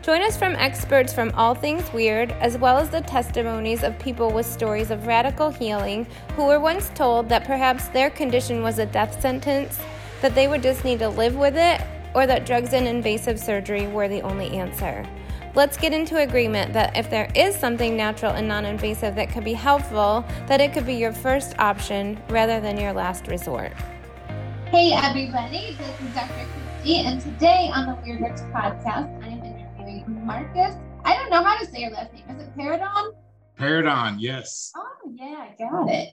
Join us from experts from all things weird, as well as the testimonies of people with stories of radical healing who were once told that perhaps their condition was a death sentence, that they would just need to live with it, or that drugs and invasive surgery were the only answer. Let's get into agreement that if there is something natural and non invasive that could be helpful, that it could be your first option rather than your last resort. Hey, everybody, this is Dr. Kristy, and today on the Weird Works podcast, Markus. I don't know how to say your last name. Is it Paridon? Paridon, yes. Oh, yeah, I got it.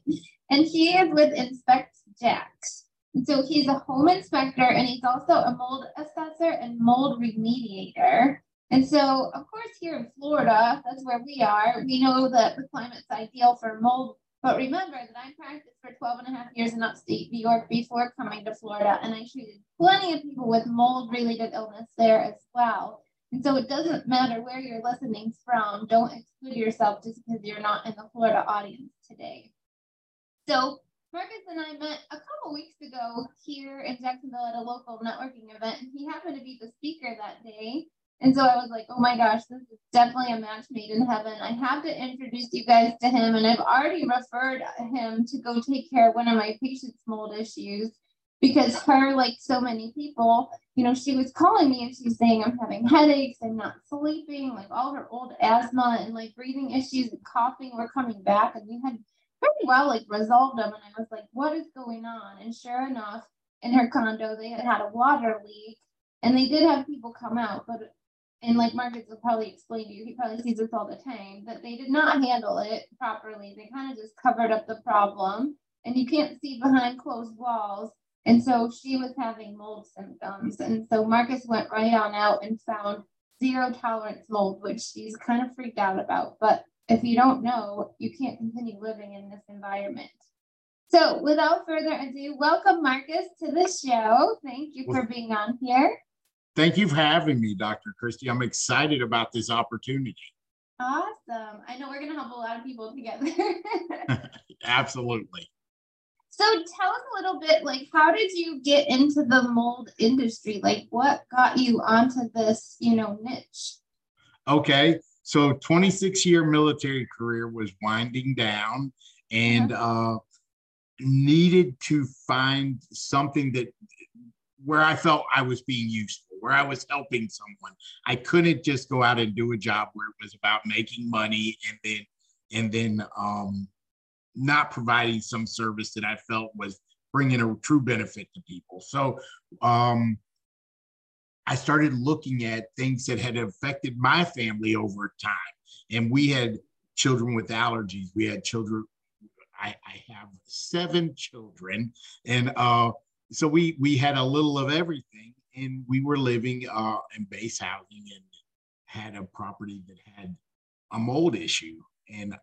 And he is with Inspectz Jax. And so he's a home inspector and he's also a mold assessor and mold remediator. And so, of course, here in Florida, that's where we are, we know that the climate's ideal for mold. But remember that I practiced for 12 and a half years in upstate New York before coming to Florida, and I treated plenty of people with mold related illness there as well. And so it doesn't matter where you're listening from. Don't exclude yourself just because you're not in the Florida audience today. So Markus and I met a couple weeks ago here in Jacksonville at a local networking event, and he happened to be the speaker that day. And so I was like, oh my gosh, this is definitely a match made in heaven. I have to introduce you guys to him. And I've already referred him to go take care of one of my patient's mold issues because her, like so many people, you know, she was calling me and she's saying, I'm having headaches, I'm not sleeping, like all her old asthma and like breathing issues and coughing were coming back. And we had pretty well like resolved them. And I was like, what is going on? And sure enough, in her condo, they had had a water leak and they did have people come out, but and like Markus will probably explain to you, he probably sees this all the time, that they did not handle it properly. They kind of just covered up the problem and you can't see behind closed walls. And so she was having mold symptoms. And so Markus went right on out and found zero tolerance mold, which she's kind of freaked out about. But if you don't know, you can't continue living in this environment. So without further ado, welcome Markus to the show. Thank you for being on here. Thank you for having me, Dr. Kristy. I'm excited about this opportunity. Awesome. I know we're going to help a lot of people together. Absolutely. So tell us a little bit like how did you get into the mold industry? Like what got you onto this, you know, niche? Okay. So 26 year military career was winding down and uh needed to find something that where I felt I was being useful, where I was helping someone. I couldn't just go out and do a job where it was about making money and then and then um not providing some service that I felt was bringing a true benefit to people. So um, I started looking at things that had affected my family over time. And we had children with allergies. We had children. I, I have seven children, and uh, so we we had a little of everything. And we were living uh, in base housing and had a property that had a mold issue. And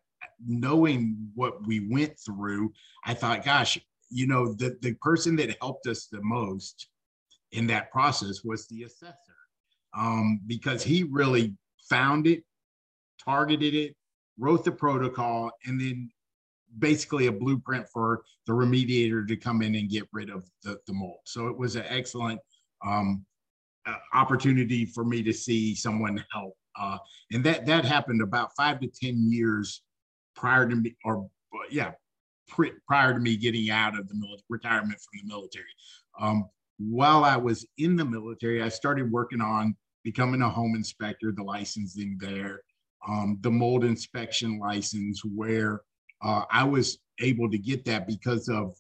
knowing what we went through, I thought, gosh, you know, the, the person that helped us the most in that process was the assessor um, because he really found it, targeted it, wrote the protocol, and then basically a blueprint for the remediator to come in and get rid of the, the mold. So it was an excellent um, uh, opportunity for me to see someone help. Uh, and that that happened about five to 10 years prior to me, or yeah, pre- prior to me getting out of the military, retirement from the military. Um, while I was in the military, I started working on becoming a home inspector, the licensing there, um, the mold inspection license, where uh, I was able to get that because of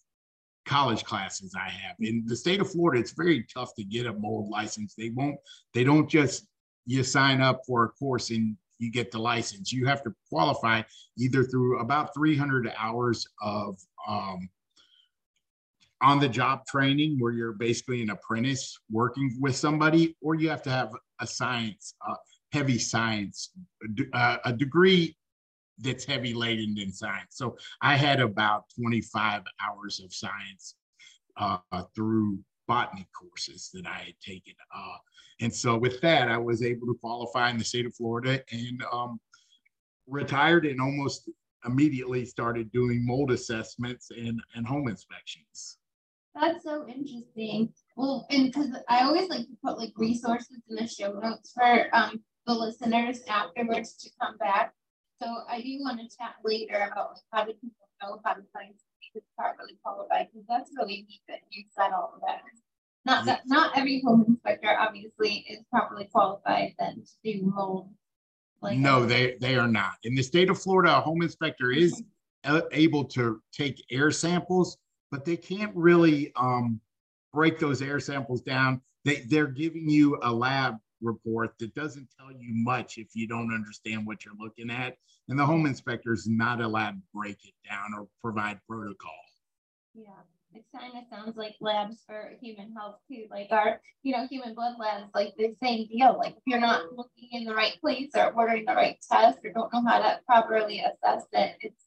college classes I have. In the state of Florida, it's very tough to get a mold license. They won't, they don't just you sign up for a course and you get the license. You have to qualify either through about 300 hours of um, on the job training where you're basically an apprentice working with somebody, or you have to have a science, uh, heavy science, uh, a degree that's heavy laden in science. So I had about 25 hours of science uh, through botany courses that I had taken. Uh, and so with that, I was able to qualify in the state of Florida and um, retired and almost immediately started doing mold assessments and, and home inspections. That's so interesting. Well, and because I always like to put like resources in the show notes for um, the listeners afterwards to come back. So I do want to chat later about like how do people know how to find somebody properly qualified because that's really neat that you said all of that. Not that not every home inspector obviously is properly qualified then to do mold. Like no, they they are not. In the state of Florida, a home inspector is able to take air samples but they can't really um, break those air samples down. They, they're giving you a lab report that doesn't tell you much if you don't understand what you're looking at. And the home inspector is not allowed to break it down or provide protocol. Yeah, it kind of sounds like labs for human health too. Like our, you know, human blood labs, like the same deal. Like if you're not looking in the right place or ordering the right test or don't know how to properly assess it, it's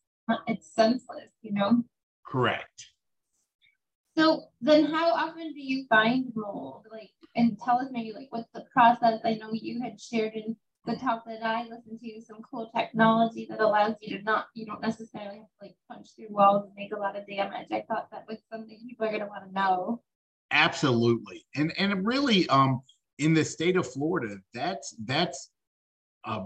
it's senseless, you know. Correct. So then how often do you find mold? Like, and tell us maybe like what's the process? I know you had shared in the talk that I listen to some cool technology that allows you to not, you don't necessarily have to like punch through walls and make a lot of damage. I thought that was something people are gonna want to know. Absolutely. And and really um in the state of Florida, that's that's a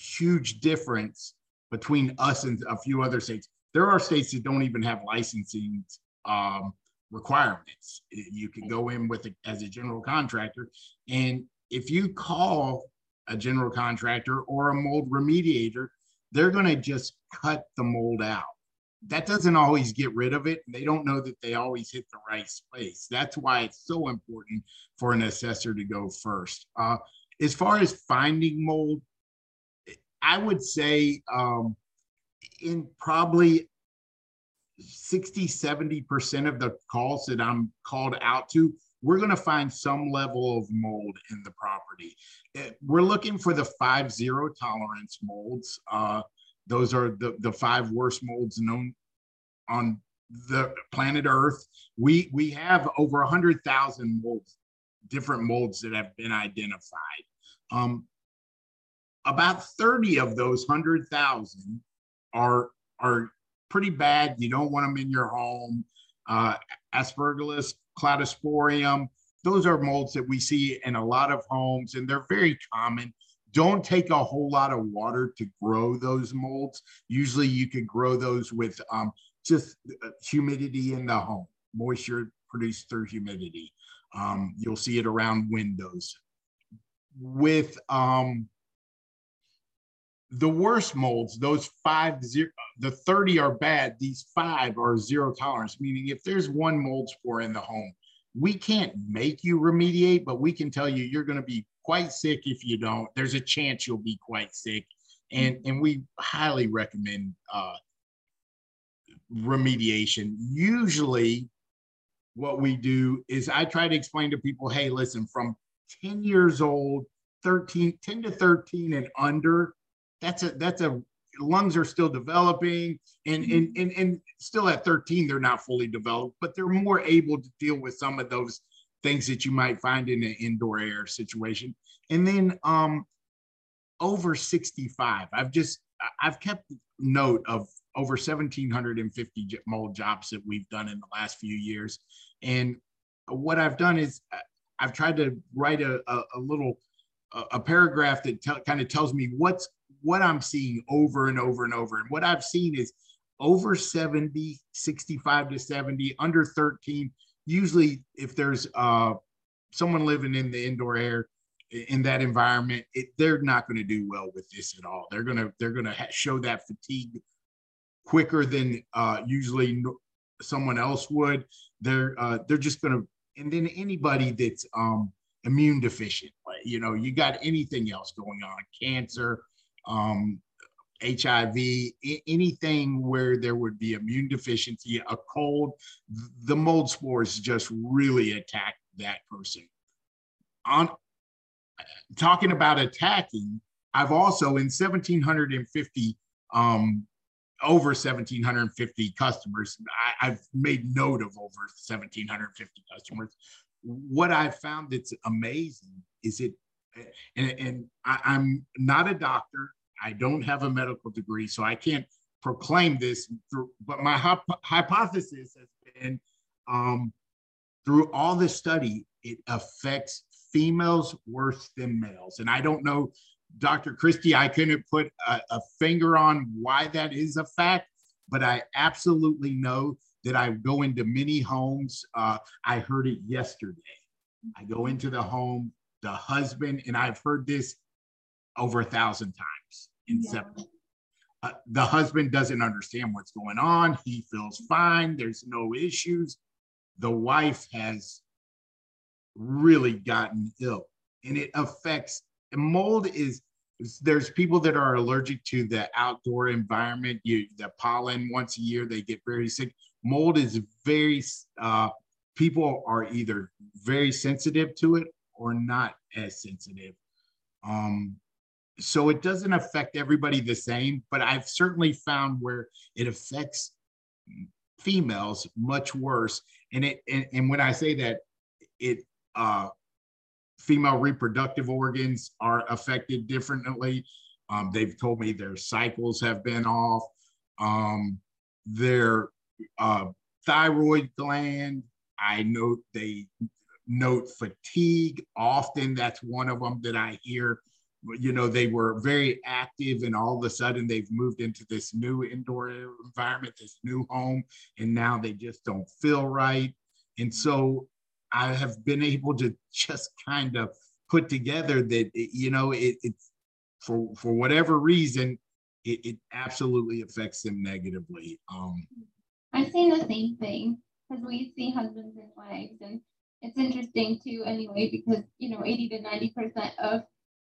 huge difference between us and a few other states. There are states that don't even have licensing um, requirements. You can go in with a, as a general contractor, and if you call a general contractor or a mold remediator, they're going to just cut the mold out. That doesn't always get rid of it. They don't know that they always hit the right space. That's why it's so important for an assessor to go first. Uh, as far as finding mold, I would say um, in probably 60, 70% of the calls that I'm called out to, we're going to find some level of mold in the property. Eh, we're looking for the five zero tolerance molds. Uh, those are the, the five worst molds known on the planet Earth. We, we have over 100,000 molds, different molds that have been identified. Um, about 30 of those 100,000 are, are pretty bad. You don't want them in your home. Uh, Aspergillus, cladosporium, those are molds that we see in a lot of homes and they're very common. Don't take a whole lot of water to grow those molds. Usually you can grow those with um, just uh, humidity in the home, moisture produced through humidity. Um, you'll see it around windows. With um, the worst molds, those five zero, the 30 are bad. These five are zero tolerance, meaning if there's one mold spore in the home, we can't make you remediate, but we can tell you you're going to be quite sick if you don't. There's a chance you'll be quite sick. And, and we highly recommend uh, remediation. Usually, what we do is I try to explain to people hey, listen, from 10 years old, 13, 10 to 13 and under, that's a that's a lungs are still developing and and mm-hmm. and, and still at 13 they're not fully developed but they're more able to deal with some of those things that you might find in an indoor air situation and then um over 65 i've just i've kept note of over 1750 mold jobs that we've done in the last few years and what i've done is uh, i've tried to write a, a, a little a, paragraph that kind of tells me what's what I'm seeing over and over and over. And what I've seen is over 70, 65 to 70, under 13. Usually, if there's uh, someone living in the indoor air in that environment, it, they're not going to do well with this at all. They're gonna they're gonna ha- show that fatigue quicker than uh, usually someone else would. They're uh, they're just gonna and then anybody that's um, immune deficient, you know, you got anything else going on, cancer, um, HIV, anything where there would be immune deficiency, a cold, the mold spores just really attack that person. On talking about attacking, I've also in 1750 um, over 1,750 customers. I, have made note of over 1,750 customers. What I found that's amazing is it, and, and I, I'm not a doctor. I don't have a medical degree, so I can't proclaim this. Through, but my hypothesis has been um, through all this study, it affects females worse than males. And I don't know Dr. Kristy, I couldn't put a, a, finger on why that is a fact, but I absolutely know that I go into many homes. Uh, I heard it yesterday. I go into the home, the husband, and I've heard this over a thousand times in yeah. seven. Uh, the husband doesn't understand what's going on. He feels fine. There's no issues. The wife has really gotten ill, and it affects mold is there's people that are allergic to the outdoor environment you the pollen once a year they get very sick mold is very uh, people are either very sensitive to it or not as sensitive um, so it doesn't affect everybody the same but i've certainly found where it affects females much worse and it and, and when i say that it uh, female reproductive organs are affected differently. Um, they've told me their cycles have been off. Um, their uh, thyroid gland, I note they note fatigue. Often that's one of them that I hear. You know, they were very active and all of a sudden they've moved into this new indoor environment, this new home, and now they just don't feel right. And so I have been able to just kind of put together that you know it, it's for for whatever reason it, it absolutely affects them negatively. Um, I've seen the same thing because we see husbands and wives, and it's interesting too. Anyway, because you know, eighty to ninety percent of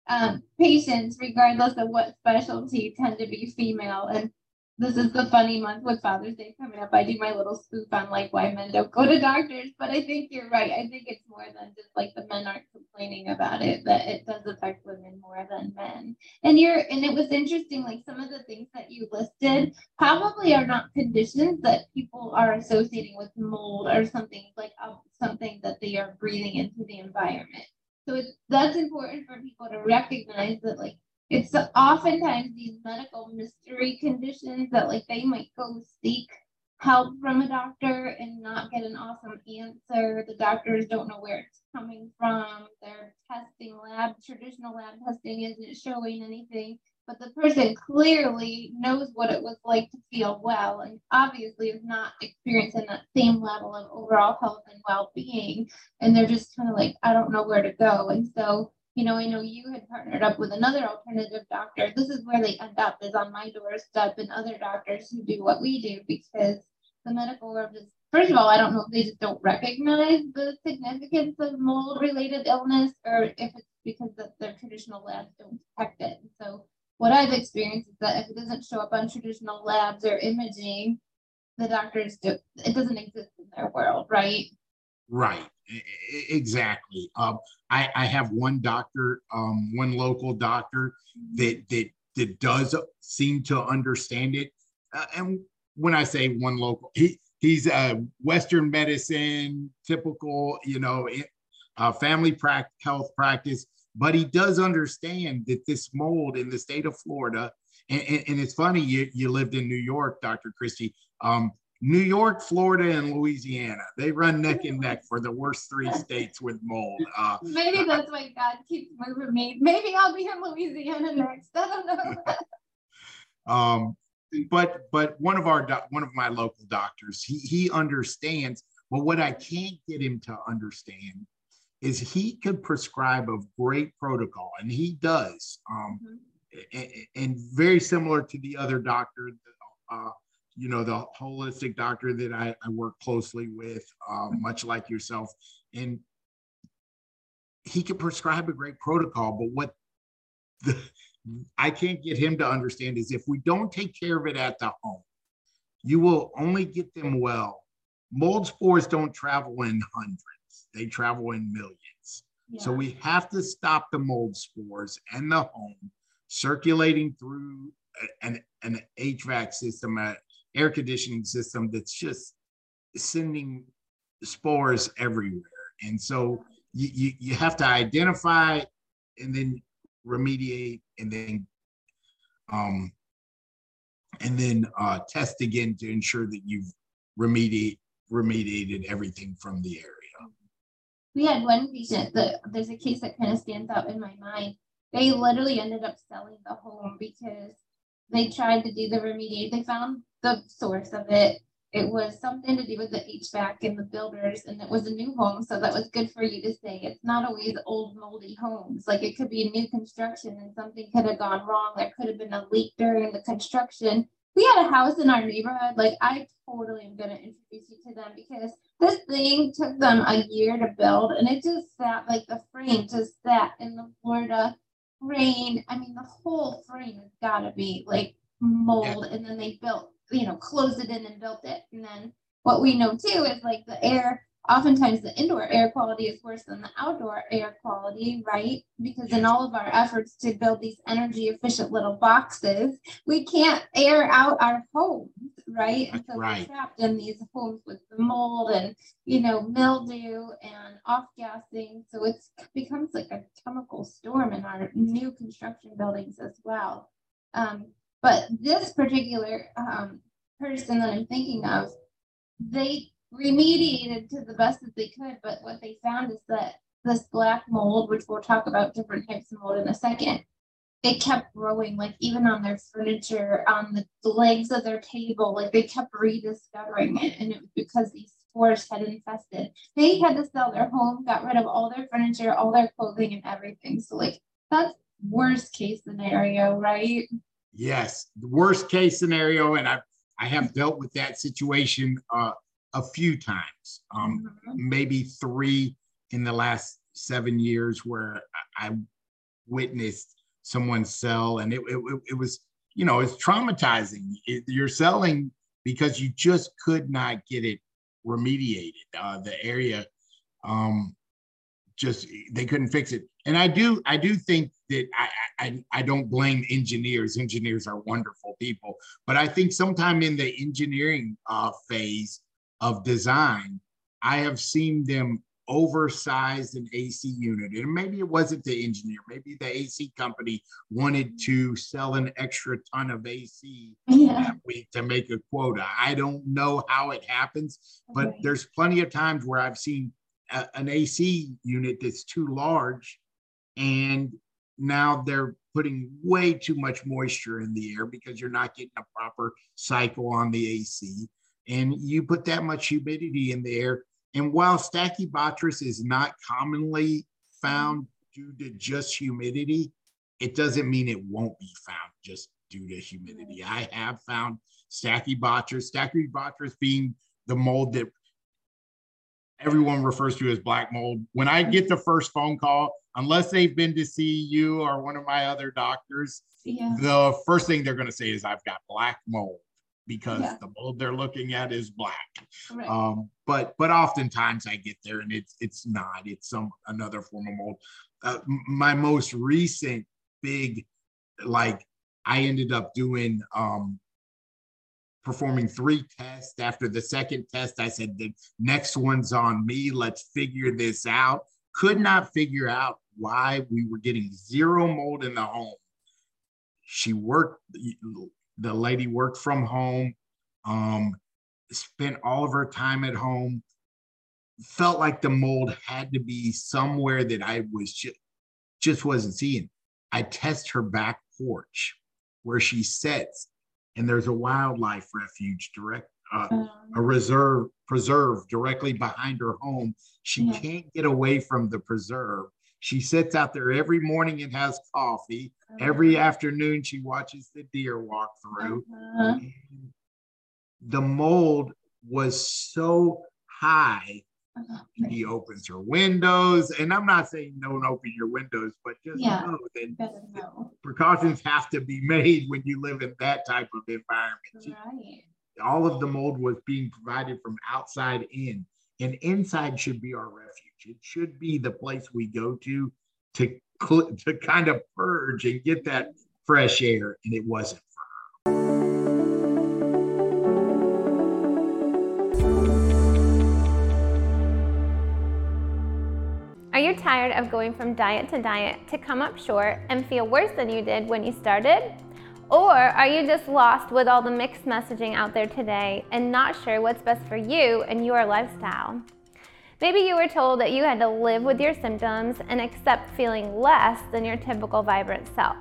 um, patients, regardless of what specialty, tend to be female, and this is the funny month with Father's Day coming up. I do my little spoof on like why men don't go to doctors, but I think you're right. I think it's more than just like the men aren't complaining about it, that it does affect women more than men. And you're and it was interesting, like some of the things that you listed probably are not conditions that people are associating with mold or something like uh, something that they are breathing into the environment. So it's that's important for people to recognize that like it's oftentimes these medical mystery conditions that like they might go seek help from a doctor and not get an awesome answer. The doctors don't know where it's coming from. Their testing lab, traditional lab testing isn't showing anything, but the person clearly knows what it was like to feel well and obviously is not experiencing that same level of overall health and well-being. And they're just kind of like, I don't know where to go. And so you know, I know you had partnered up with another alternative doctor. This is where they end up is on my doorstep and other doctors who do what we do because the medical world is first of all, I don't know if they just don't recognize the significance of mold related illness or if it's because that their traditional labs don't detect it. So what I've experienced is that if it doesn't show up on traditional labs or imaging, the doctors do it doesn't exist in their world, right? Right, exactly. Um, I, I have one doctor, um, one local doctor that that that does seem to understand it. Uh, and when I say one local, he he's a Western medicine, typical, you know, uh, family health practice, but he does understand that this mold in the state of Florida, and, and, and it's funny you, you lived in New York, Dr. Kristy. Um, New York, Florida, and Louisiana. They run neck and neck for the worst three states with mold. Uh, Maybe that's why God keeps moving me. Maybe I'll be in Louisiana next. I don't know. um, but but one of our one of my local doctors, he he understands. But what I can't get him to understand is he could prescribe a great protocol, and he does. Um, mm-hmm. and, and, very similar to the other doctor. Uh, you know, the holistic doctor that I, I work closely with, uh, much like yourself. And he can prescribe a great protocol, but what the, I can't get him to understand is if we don't take care of it at the home, you will only get them well. Mold spores don't travel in hundreds, they travel in millions. Yeah. So we have to stop the mold spores and the home circulating through and an HVAC system, an air conditioning system that's just sending spores everywhere. And so you, you, you have to identify and then remediate and then um, and then uh, test again to ensure that you've remediate, remediated everything from the area. We had one patient that there's a case that kind of stands out in my mind. They literally ended up selling the home because they tried to do the remediate. They found the source of it it was something to do with the HVAC and the builders, and it was a new home, so that was good for you to say. It's not always old moldy homes. Like it could be a new construction and something could have gone wrong. There could have been a leak during the construction. We had a house in our neighborhood. Like I totally am gonna introduce you to them because this thing took them a year to build, and it just sat like the frame just sat in the Florida rain. I mean, the whole frame has got to be like mold, yeah. and then they built you know, closed it in and built it. And then what we know too is like the air, oftentimes the indoor air quality is worse than the outdoor air quality, right? Because in all of our efforts to build these energy efficient little boxes, we can't air out our homes, right? And so right. we're trapped in these homes with the mold and, you know, mildew and off gassing. So it becomes like a chemical storm in our new construction buildings as well. Um, but this particular um, person that I'm thinking of, they remediated to the best that they could. But what they found is that this black mold, which we'll talk about different types of mold in a second, it kept growing, like even on their furniture, on the legs of their table, like they kept rediscovering it. And it was because these spores had infested. They had to sell their home, got rid of all their furniture, all their clothing, and everything. So, like, that's worst case scenario, right? Yes, the worst case scenario, and I I have dealt with that situation uh, a few times, um, mm-hmm. maybe three in the last seven years, where I witnessed someone sell, and it it, it was you know it's traumatizing. It, you're selling because you just could not get it remediated. Uh, the area um, just they couldn't fix it. And I do I do think that I, I I don't blame engineers. Engineers are wonderful people, but I think sometime in the engineering uh, phase of design, I have seen them oversized an AC unit. And maybe it wasn't the engineer, maybe the AC company wanted to sell an extra ton of AC yeah. that week to make a quota. I don't know how it happens, but okay. there's plenty of times where I've seen a, an AC unit that's too large and now they're putting way too much moisture in the air because you're not getting a proper cycle on the AC. And you put that much humidity in the air. And while Stachybotrys is not commonly found due to just humidity, it doesn't mean it won't be found just due to humidity. I have found Stachybotrys, Stachybotrys being the mold that everyone refers to as black mold. When I get the first phone call, unless they've been to see you or one of my other doctors, yeah. the first thing they're going to say is, I've got black mold because yeah. the mold they're looking at is black. Right. Um, but but oftentimes I get there and it's it's not. It's some another form of mold. Uh, my most recent big, like I ended up doing um, performing three tests. After the second test, I said, the next one's on me. Let's figure this out. Could not figure out why we were getting zero mold in the home. She worked, the lady worked from home, um, spent all of her time at home, felt like the mold had to be somewhere that I was just, just wasn't seeing. I test her back porch where she sits and there's a wildlife refuge direct uh, um, a reserve preserve directly behind her home she yeah. can't get away from the preserve she sits out there every morning and has coffee uh-huh. every afternoon she watches the deer walk through uh-huh. the mold was so high he opens her windows. And I'm not saying don't open your windows, but just yeah, know that know. precautions have to be made when you live in that type of environment. Right. All of the mold was being provided from outside in, and inside should be our refuge. It should be the place we go to to, to kind of purge and get that fresh air, and it wasn't tired of going from diet to diet to come up short and feel worse than you did when you started? Or are you just lost with all the mixed messaging out there today and not sure what's best for you and your lifestyle? Maybe you were told that you had to live with your symptoms and accept feeling less than your typical vibrant self.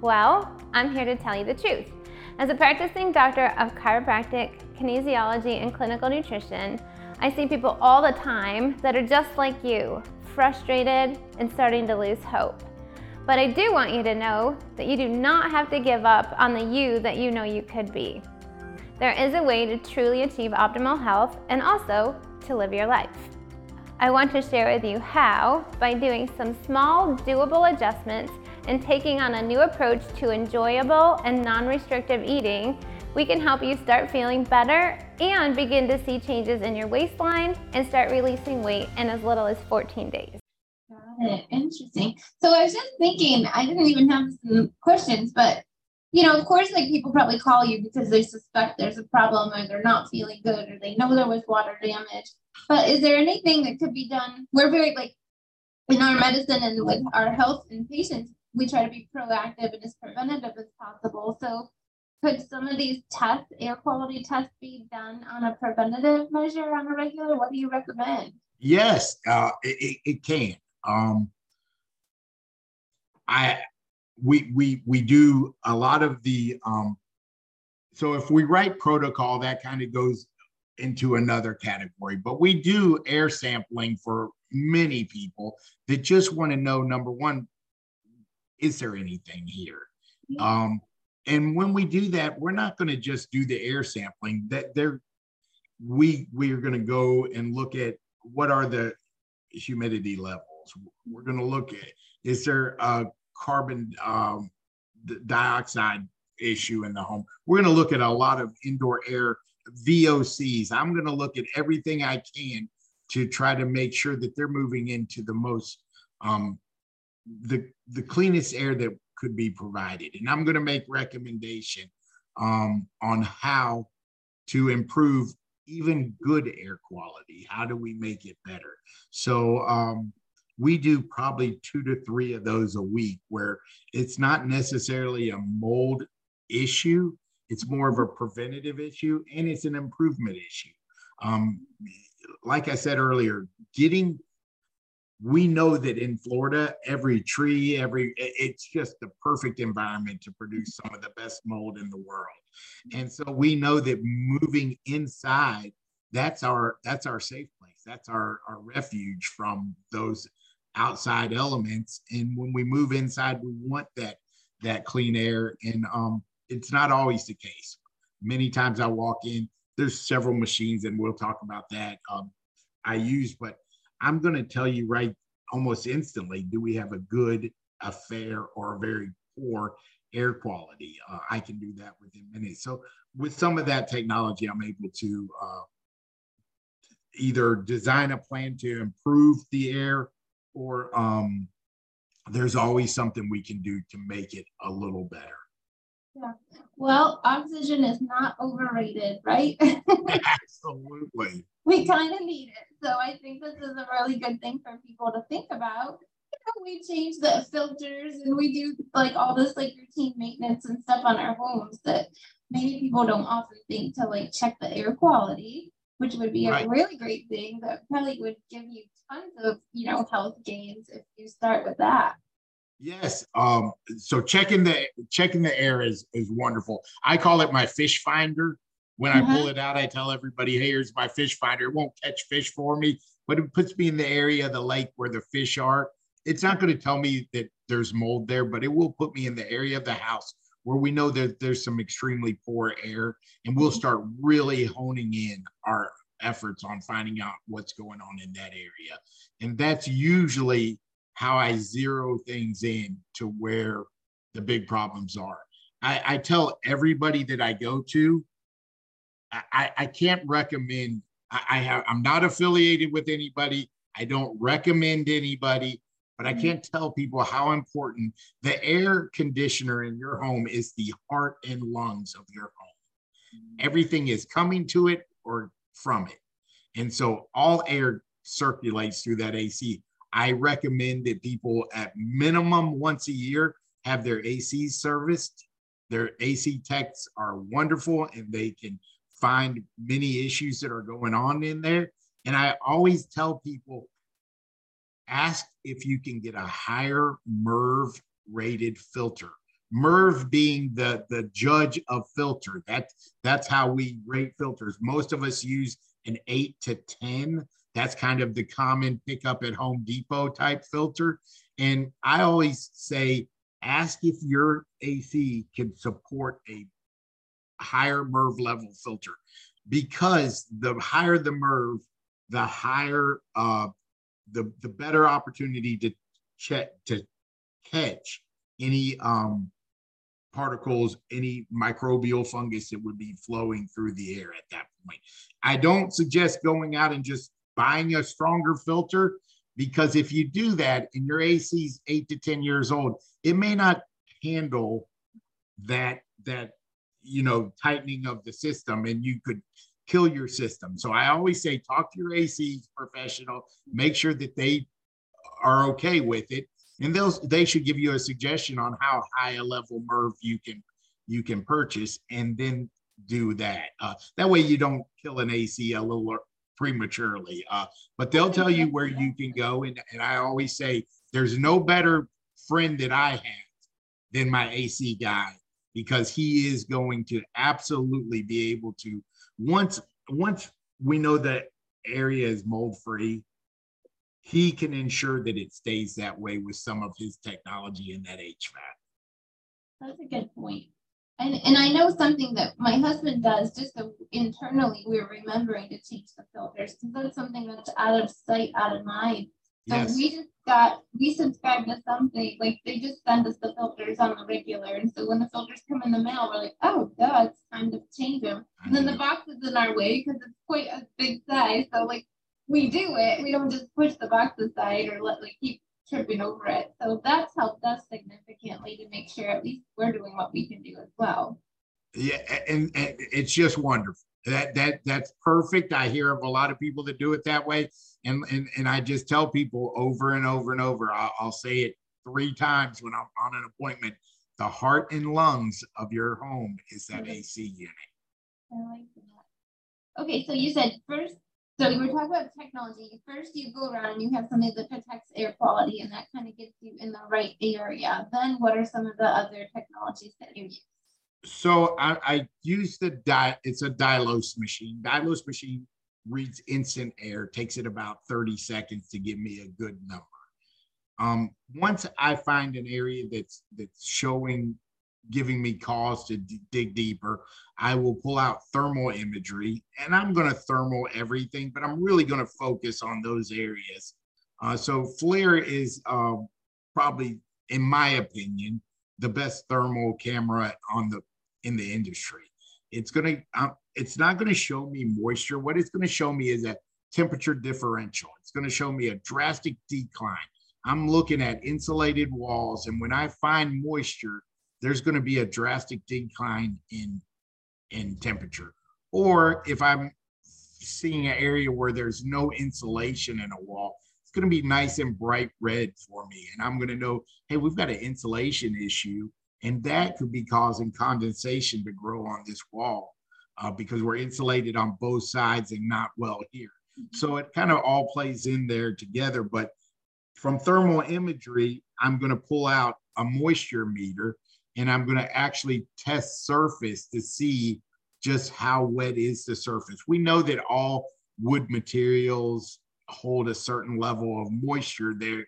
Well, I'm here to tell you the truth. As a practicing doctor of chiropractic, kinesiology, and clinical nutrition, I see people all the time that are just like you, frustrated and starting to lose hope. But I do want you to know that you do not have to give up on the you that you know you could be. There is a way to truly achieve optimal health and also to live your life. I want to share with you how, by doing some small, doable adjustments and taking on a new approach to enjoyable and non restrictive eating, we can help you start feeling better and begin to see changes in your waistline and start releasing weight in as little as 14 days. Got it. Interesting. So I was just thinking, I didn't even have some questions, but you know, of course, like people probably call you because they suspect there's a problem or they're not feeling good or they know there was water damage. But is there anything that could be done? We're very like in our medicine and with our health and patients, we try to be proactive and as preventative as possible. So could some of these tests, air quality tests, be done on a preventative measure on a regular? What do you recommend? Yes, uh, it, it, can. Um, I we we we do a lot of the um, so if we write protocol, that kind of goes into another category. But we do air sampling for many people that just want to know number one, is there anything here? Um, and when we do that, we're not going to just do the air sampling. That there, we we are going to go and look at what are the humidity levels. We're going to look at is there a carbon um, dioxide issue in the home. We're going to look at a lot of indoor air VOCs. I'm going to look at everything I can to try to make sure that they're moving into the most um, the the cleanest air that could be provided. And I'm going to make recommendation um, on how to improve even good air quality. How do we make it better? So um, we do probably two to three of those a week where it's not necessarily a mold issue. It's more of a preventative issue and it's an improvement issue. Um, like I said earlier, getting we know that in Florida, every tree, every it's just the perfect environment to produce some of the best mold in the world. And so we know that moving inside, that's our that's our safe place. That's our, our refuge from those outside elements. And when we move inside, we want that that clean air. And um, it's not always the case. Many times I walk in, there's several machines, and we'll talk about that. Um, I use, but I'm going to tell you right almost instantly do we have a good, a fair, or a very poor air quality. Uh, I can do that within minutes. So with some of that technology, I'm able to uh, either design a plan to improve the air or um, there's always something we can do to make it a little better. Yeah. Well, oxygen is not overrated, right? Absolutely. we kind of need it. So I think this is a really good thing for people to think about. You know, we change the filters and we do like all this like routine maintenance and stuff on our homes that many people don't often think to like check the air quality, which would be right. a really great thing that probably would give you tons of, you know, health gains if you start with that. Yes. Um, so checking the checking the air is is wonderful. I call it my fish finder. When mm-hmm. I pull it out, I tell everybody, "Hey, here's my fish finder." It won't catch fish for me, but it puts me in the area of the lake where the fish are. It's not going to tell me that there's mold there, but it will put me in the area of the house where we know that there's some extremely poor air, and we'll mm-hmm. start really honing in our efforts on finding out what's going on in that area. And that's usually how I zero things in to where the big problems are. I, I tell everybody that I go to, I, I can't recommend, I, I have, I'm not affiliated with anybody. I don't recommend anybody, but I mm-hmm. can't tell people how important the air conditioner in your home is the heart and lungs of your home. Everything is coming to it or from it. And so all air circulates through that AC. I recommend that people at minimum once a year have their AC serviced. Their AC techs are wonderful and they can find many issues that are going on in there. And I always tell people ask if you can get a higher MERV rated filter. MERV being the, the judge of filter. That, that's how we rate filters. Most of us use an eight to 10. That's kind of the common pickup at Home Depot type filter. And I always say, ask if your AC can support a higher MERV level filter because the higher the MERV, the higher uh, the the better opportunity to check to catch any um, particles, any microbial fungus that would be flowing through the air at that point. I don't suggest going out and just buying a stronger filter because if you do that and your AC is eight to 10 years old, it may not handle that that you know tightening of the system and you could kill your system. So I always say talk to your AC professional, make sure that they are okay with it, and they'll they should give you a suggestion on how high a level MERV you can you can purchase, and then do that. Uh, that way you don't kill an AC a little prematurely. Uh, but they'll tell you where you can go, and, and I always say there's no better friend that I have than my AC guy because he is going to absolutely be able to once once we know that area is mold free he can ensure that it stays that way with some of his technology in that HVAC. That's a good point. And, and I know something that my husband does just so internally we're remembering to change the filters because that's something that's out of sight, out of mind. So yes. we just got we subscribe to something like they just send us the filters on the regular, and so when the filters come in the mail, we're like, oh god, it's time to change them. And then the mm-hmm. box is in our way because it's quite a big size. So like we do it, we don't just push the box aside or let like keep tripping over it. So that's helped us significantly to make sure at least we're doing what we can do as well. Yeah, and, and it's just wonderful. That that that's perfect. I hear of a lot of people that do it that way and and, and I just tell people over and over and over. I'll, I'll say it three times when I'm on an appointment. The heart and lungs of your home is that AC unit. I like that. Okay, so you said first. So were talking about technology. First, you go around you have something that protects air quality, and that kind of gets you in the right area. Then, what are some of the other technologies that you use? So I, I use the di. It's a Dylos machine. Dylos machine reads instant air, takes it about 30 seconds to give me a good number. Um, once I find an area that's that's showing, giving me cause to d- dig deeper, I will pull out thermal imagery, and I'm going to thermal everything, but I'm really going to focus on those areas. Uh, so FLIR is uh, probably, in my opinion, the best thermal camera on the in the industry. It's going to um, it's not going to show me moisture. What it's going to show me is a temperature differential. It's going to show me a drastic decline. I'm looking at insulated walls, and when I find moisture, there's going to be a drastic decline in in temperature. Or if I'm seeing an area where there's no insulation in a wall, it's going to be nice and bright red for me, and I'm going to know, hey, we've got an insulation issue, and that could be causing condensation to grow on this wall uh, because we're insulated on both sides and not well here. Mm-hmm. So it kind of all plays in there together. But from thermal imagery, I'm going to pull out a moisture meter and I'm going to actually test surface to see just how wet is the surface. We know that all wood materials hold a certain level of moisture. They're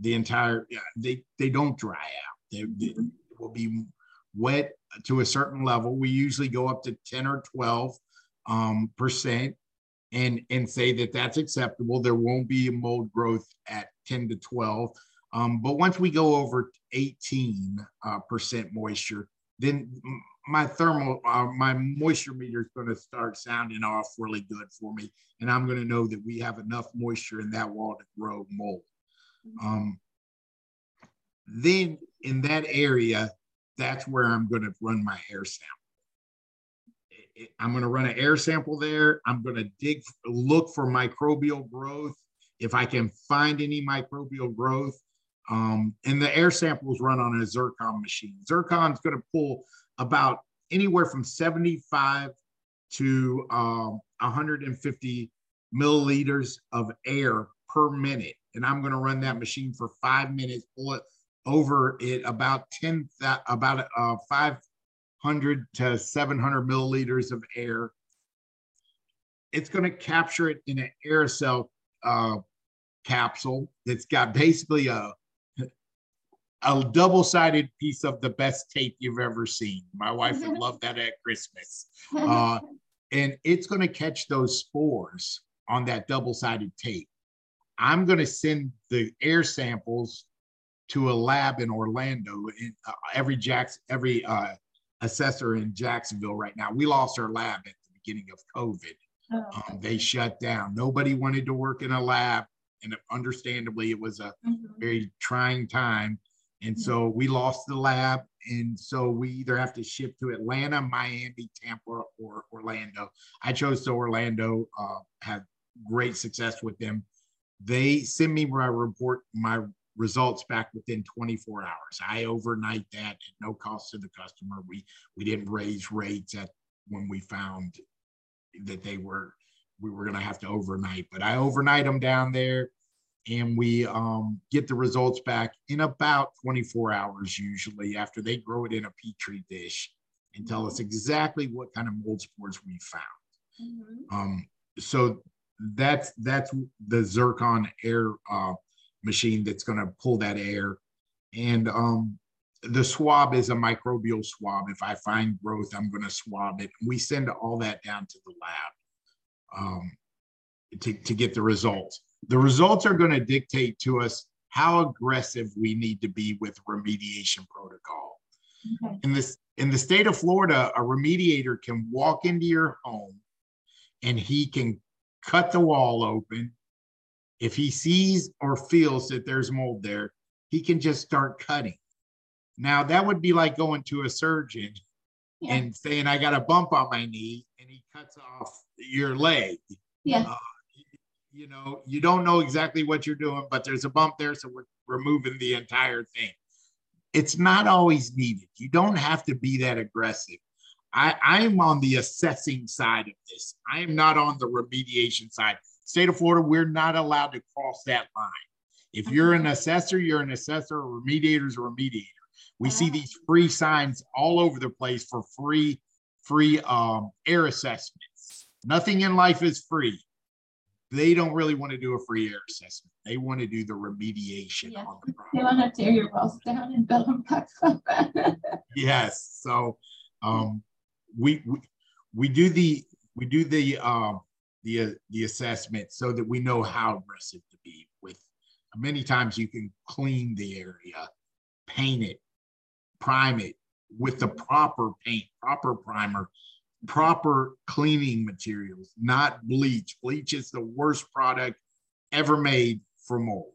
the entire they they don't dry out. They, they will be wet to a certain level. We usually go up to 10 or 12 um, percent and, and say that that's acceptable. There won't be mold growth at 10 to 12. Um, but once we go over 18 uh, percent moisture, then my thermal, uh, my moisture meter is going to start sounding off really good for me. And I'm going to know that we have enough moisture in that wall to grow mold. Um, then in that area, that's where I'm going to run my air sample. I'm going to run an air sample there. I'm going to dig, look for microbial growth if I can find any microbial growth. Um, and the air samples run on a zircon machine. Zircon is going to pull about anywhere from 75 to um, 150 milliliters of air per minute. And I'm going to run that machine for five minutes, pull it over it about 10, about uh, 500 to 700 milliliters of air. It's going to capture it in an aerosol uh, capsule that's got basically a a double-sided piece of the best tape you've ever seen. My wife would love that at Christmas. Uh, and it's going to catch those spores on that double-sided tape. I'm going to send the air samples to a lab in Orlando. In, uh, every Jacks, every uh, assessor in Jacksonville right now. We lost our lab at the beginning of COVID. Oh, um, they shut down. Nobody wanted to work in a lab, and understandably, it was a mm-hmm. very trying time. And so we lost the lab. And so we either have to ship to Atlanta, Miami, Tampa, or Orlando. I chose to Orlando, uh, had great success with them. They send me my report, my results back within 24 hours. I overnight that at no cost to the customer. We we didn't raise rates at when we found that they were we were going to have to overnight, but I overnight them down there and we um, get the results back in about 24 hours usually after they grow it in a petri dish and tell us exactly what kind of mold spores we found. Mm-hmm. Um, so that's that's the zircon air uh, machine that's going to pull that air, and um, the swab is a microbial swab. If I find growth, I'm going to swab it. We send all that down to the lab um, to to get the results the results are going to dictate to us how aggressive we need to be with remediation protocol. Okay. In this in the state of Florida, a remediator can walk into your home and he can cut the wall open. If he sees or feels that there's mold there, he can just start cutting. Now that would be like going to a surgeon yeah. and saying, I got a bump on my knee, and he cuts off your leg. Yeah. Uh, you know, you don't know exactly what you're doing, but there's a bump there, so we're removing the entire thing. It's not always needed. You don't have to be that aggressive. I, I'm on the assessing side of this. I am not on the remediation side. State of Florida, we're not allowed to cross that line. If you're an assessor, you're an assessor, a remediator is a remediator. We see these free signs all over the place for free, free um, air assessments. Nothing in life is free they don't really want to do a free air assessment. They want to do the remediation yeah. on the problem. They want to tear your walls down and build them back up. yes. So um, we, we we do the we do the um, the uh, the assessment so that we know how aggressive to be with. Many times you can clean the area, paint it, prime it with the proper paint, proper primer proper cleaning materials, not bleach. Bleach is the worst product ever made for mold.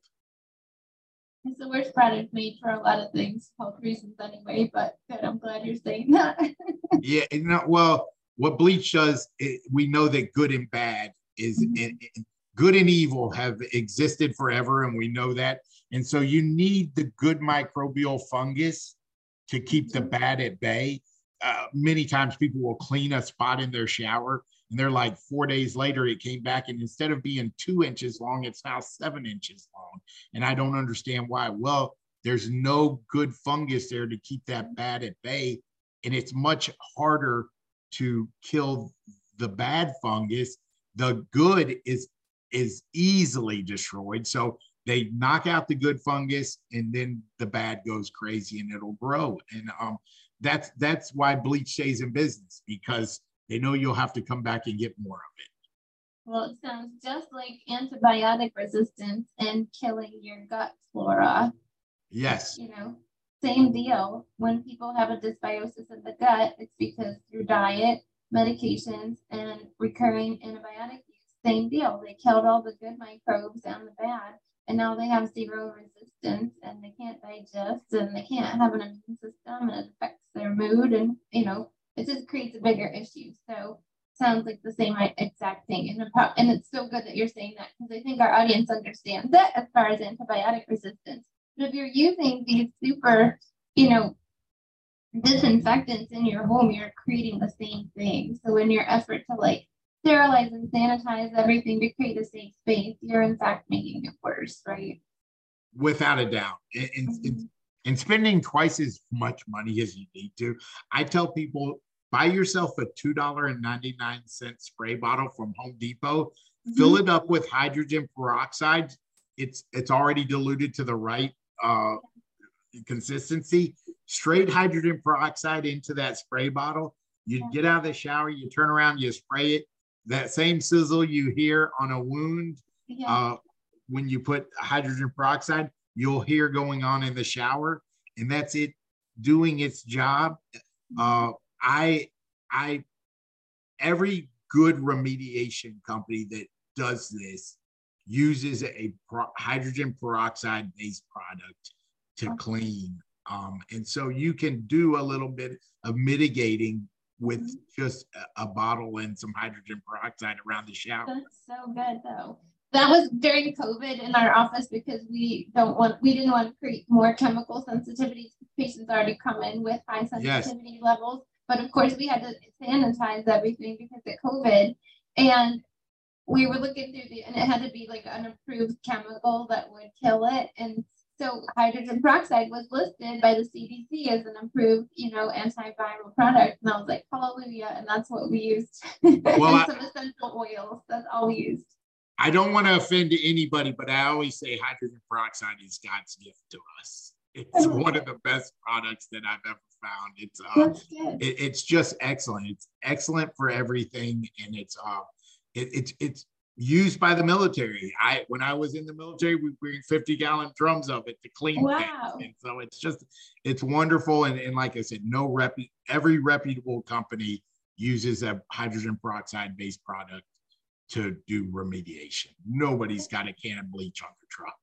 It's the worst product made for a lot of things, health reasons anyway, but good. I'm glad you're saying that. yeah, you know, well, what bleach does, it, we know that good and bad is mm-hmm. it, good and evil have existed forever, and we know that. And so you need the good microbial fungus to keep the mm-hmm. bad at bay. Uh, many times people will clean a spot in their shower and they're like four days later it came back and instead of being two inches long it's now seven inches long. And i don't understand why. Well there's no good fungus there to keep that bad at bay. And it's much harder to kill the bad fungus. The good is is easily destroyed. So they knock out the good fungus and then the bad goes crazy and it'll grow. And um that's that's why bleach stays in business because they know you'll have to come back and get more of it. Well, it sounds just like antibiotic resistance and killing your gut flora. Yes. You know, same deal. When people have a dysbiosis of the gut, it's because through diet, medications, and recurring antibiotic use, same deal. They killed all the good microbes and the bad, and now they have zero resistance and they can't digest and they can't have an immune system and it affects their mood and you know it just creates a bigger issue so sounds like the same exact thing. And, pro- and it's so good that you're saying that because I think our audience understands it as far as antibiotic resistance. But if you're using these super, you know, disinfectants in your home, you're creating the same thing. So in your effort to like sterilize and sanitize everything to create a safe space, you're in fact making it worse, right? Without a doubt. Mm-hmm. and spending twice as much money as you need to. I tell people buy yourself a $2.99 spray bottle from Home Depot, mm-hmm. fill it up with hydrogen peroxide. It's it's already diluted to the right uh, consistency. Straight hydrogen peroxide into that spray bottle. You get out of the shower, you turn around, you spray it. That same sizzle you hear on a wound yeah. uh, when you put hydrogen peroxide, you'll hear going on in the shower, and that's it doing its job. Uh, I, I, every good remediation company that does this uses a pro- hydrogen peroxide based product to clean. Um, and so you can do a little bit of mitigating with mm-hmm. just a, a, bottle and some hydrogen peroxide around the shower. That's so good though. That was during COVID in our office because we don't want we didn't want to create more chemical sensitivities. Patients already come in with high sensitivity yes. levels. But of course, we had to sanitize everything because of COVID. And we were looking through the, and it had to be like an approved chemical that would kill it. And so hydrogen peroxide was listed by the CDC as an approved, you know, antiviral product. And I was like, hallelujah. And that's what we used. Well, and some essential oils. That's all we used. I don't want to offend anybody, but I always say hydrogen peroxide is God's gift to us. It's one of the best products that I've ever found. It's uh, it, it's just excellent. It's excellent for everything, and it's uh, it, it's it's used by the military. I when I was in the military, we bring 50 gallon drums of it to clean wow. things. And so it's just it's wonderful. And, and like I said, no rep every reputable company uses a hydrogen peroxide based product to do remediation. Nobody's got a can of bleach on the truck.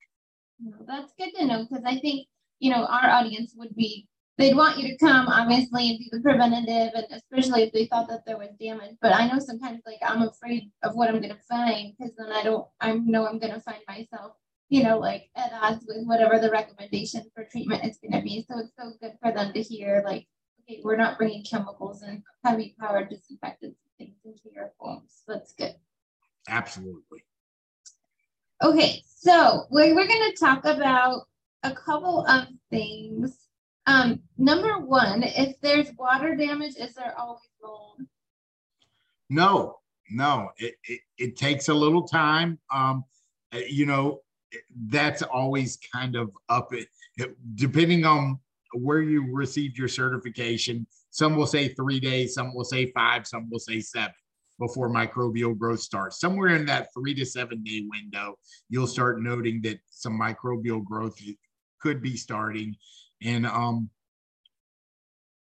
No, that's good to know because I think you know our audience would be they'd want you to come obviously and do the preventative and especially if they thought that there was damage. But i know sometimes like i'm afraid of what i'm going to find because then i don't i know i'm going to find myself you know like at odds with whatever the recommendation for treatment is going to be. So it's so good for them to hear like okay we're not bringing chemicals and heavy powered disinfectants and things into your homes. So that's good. Absolutely. Okay so we're, we're going to talk about a couple of things um, number one, if there's water damage, is there always mold? No, no. It, it, it takes a little time. Um, eh, you know, that's always kind of up it, depending on where you received your certification. Some will say three days, some will say five, some will say seven before microbial growth starts. Somewhere in that three to seven day window, you'll start noting that some microbial growth could be starting. And um,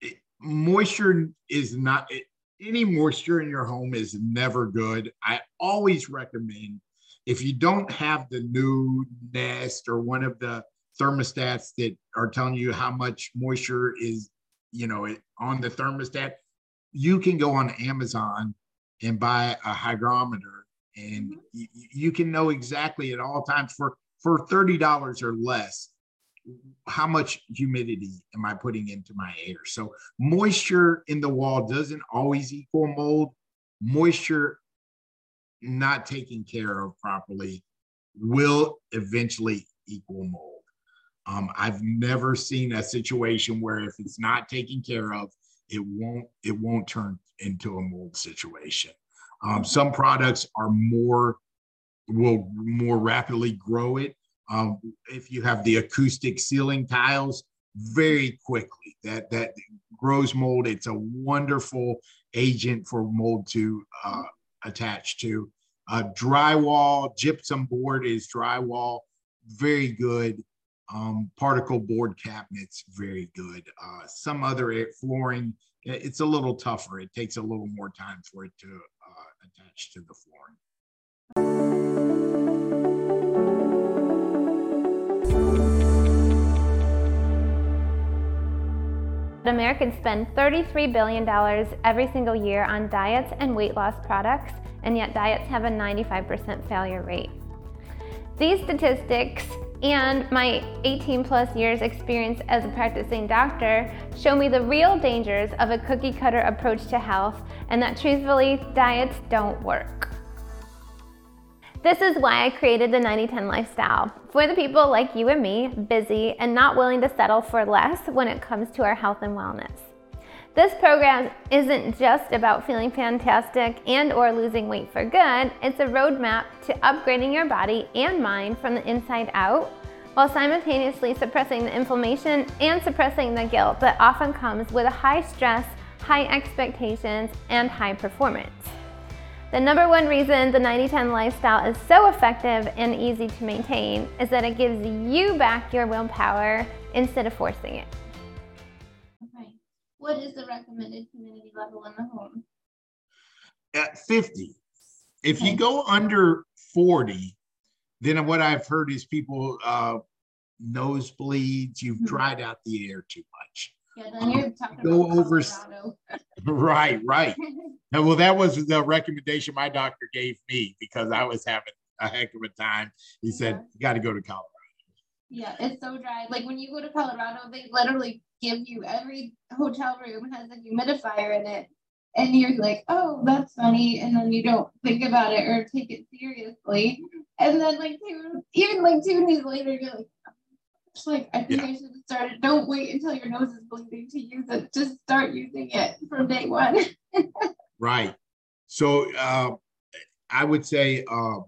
it, moisture is not it, any moisture in your home is never good. I always recommend if you don't have the new Nest or one of the thermostats that are telling you how much moisture is, you know, on the thermostat, you can go on Amazon and buy a hygrometer and mm-hmm. you, you can know exactly at all times for for $30 or less how much humidity am I putting into my air? So moisture in the wall doesn't always equal mold. Moisture not taken care of properly will eventually equal mold. Um, I've never seen a situation where if it's not taken care of, it won't it won't turn into a mold situation. Um, some products are more will more rapidly grow it um, if you have the acoustic ceiling tiles, very quickly that that grows mold. It's a wonderful agent for mold to uh, attach to. Uh, drywall, gypsum board is drywall, very good. Um, particle board cabinets, very good. Uh, some other flooring, it's a little tougher. It takes a little more time for it to uh, attach to the flooring. Americans spend $33 billion every single year on diets and weight loss products, and yet diets have a 95% failure rate. These statistics and my 18 plus years experience as a practicing doctor show me the real dangers of a cookie cutter approach to health and that truthfully, diets don't work. This is why I created the 90 10 lifestyle for the people like you and me, busy and not willing to settle for less when it comes to our health and wellness. This program isn't just about feeling fantastic and or losing weight for good. It's a roadmap to upgrading your body and mind from the inside out while simultaneously suppressing the inflammation and suppressing the guilt that often comes with high stress, high expectations, and high performance. The number one reason the 90 10 lifestyle is so effective and easy to maintain is that it gives you back your willpower instead of forcing it. Okay. What is the recommended humidity level in the home? At 50. If you go under 40, then what I've heard is people uh, nosebleeds, you've mm-hmm. dried out the air too much. Yeah, then you're talking go about over. right, right. and well, that was the recommendation my doctor gave me because I was having a heck of a time. He said, yeah. You got to go to Colorado. Yeah, it's so dry. Like when you go to Colorado, they literally give you every hotel room has a humidifier in it. And you're like, oh, that's funny. And then you don't think about it or take it seriously. And then, like, two, even like two days later, you're like, like, I think yeah. I should have started. Don't wait until your nose is bleeding to use it. Just start using it from day one. right. So uh, I would say uh,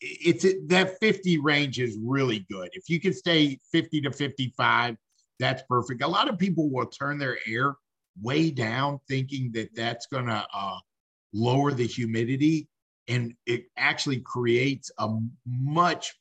it's that 50 range is really good. If you can stay 50 to 55, that's perfect. A lot of people will turn their air way down thinking that that's going to uh, lower the humidity and it actually creates a much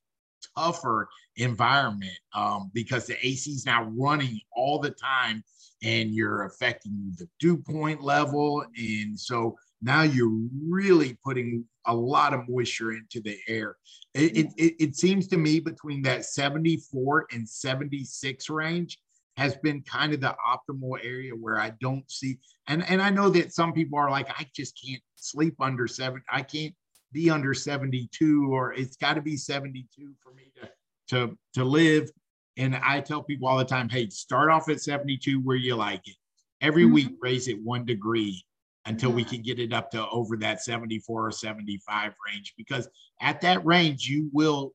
tougher environment um, because the AC is now running all the time and you're affecting the dew point level. And so now you're really putting a lot of moisture into the air. It, it, it seems to me between that 74 and 76 range has been kind of the optimal area where I don't see, and, and I know that some people are like, I just can't sleep under seven. I can't be under 72 or it's got to be 72 for me to to to live and i tell people all the time hey start off at 72 where you like it every mm-hmm. week raise it one degree until yeah. we can get it up to over that 74 or 75 range because at that range you will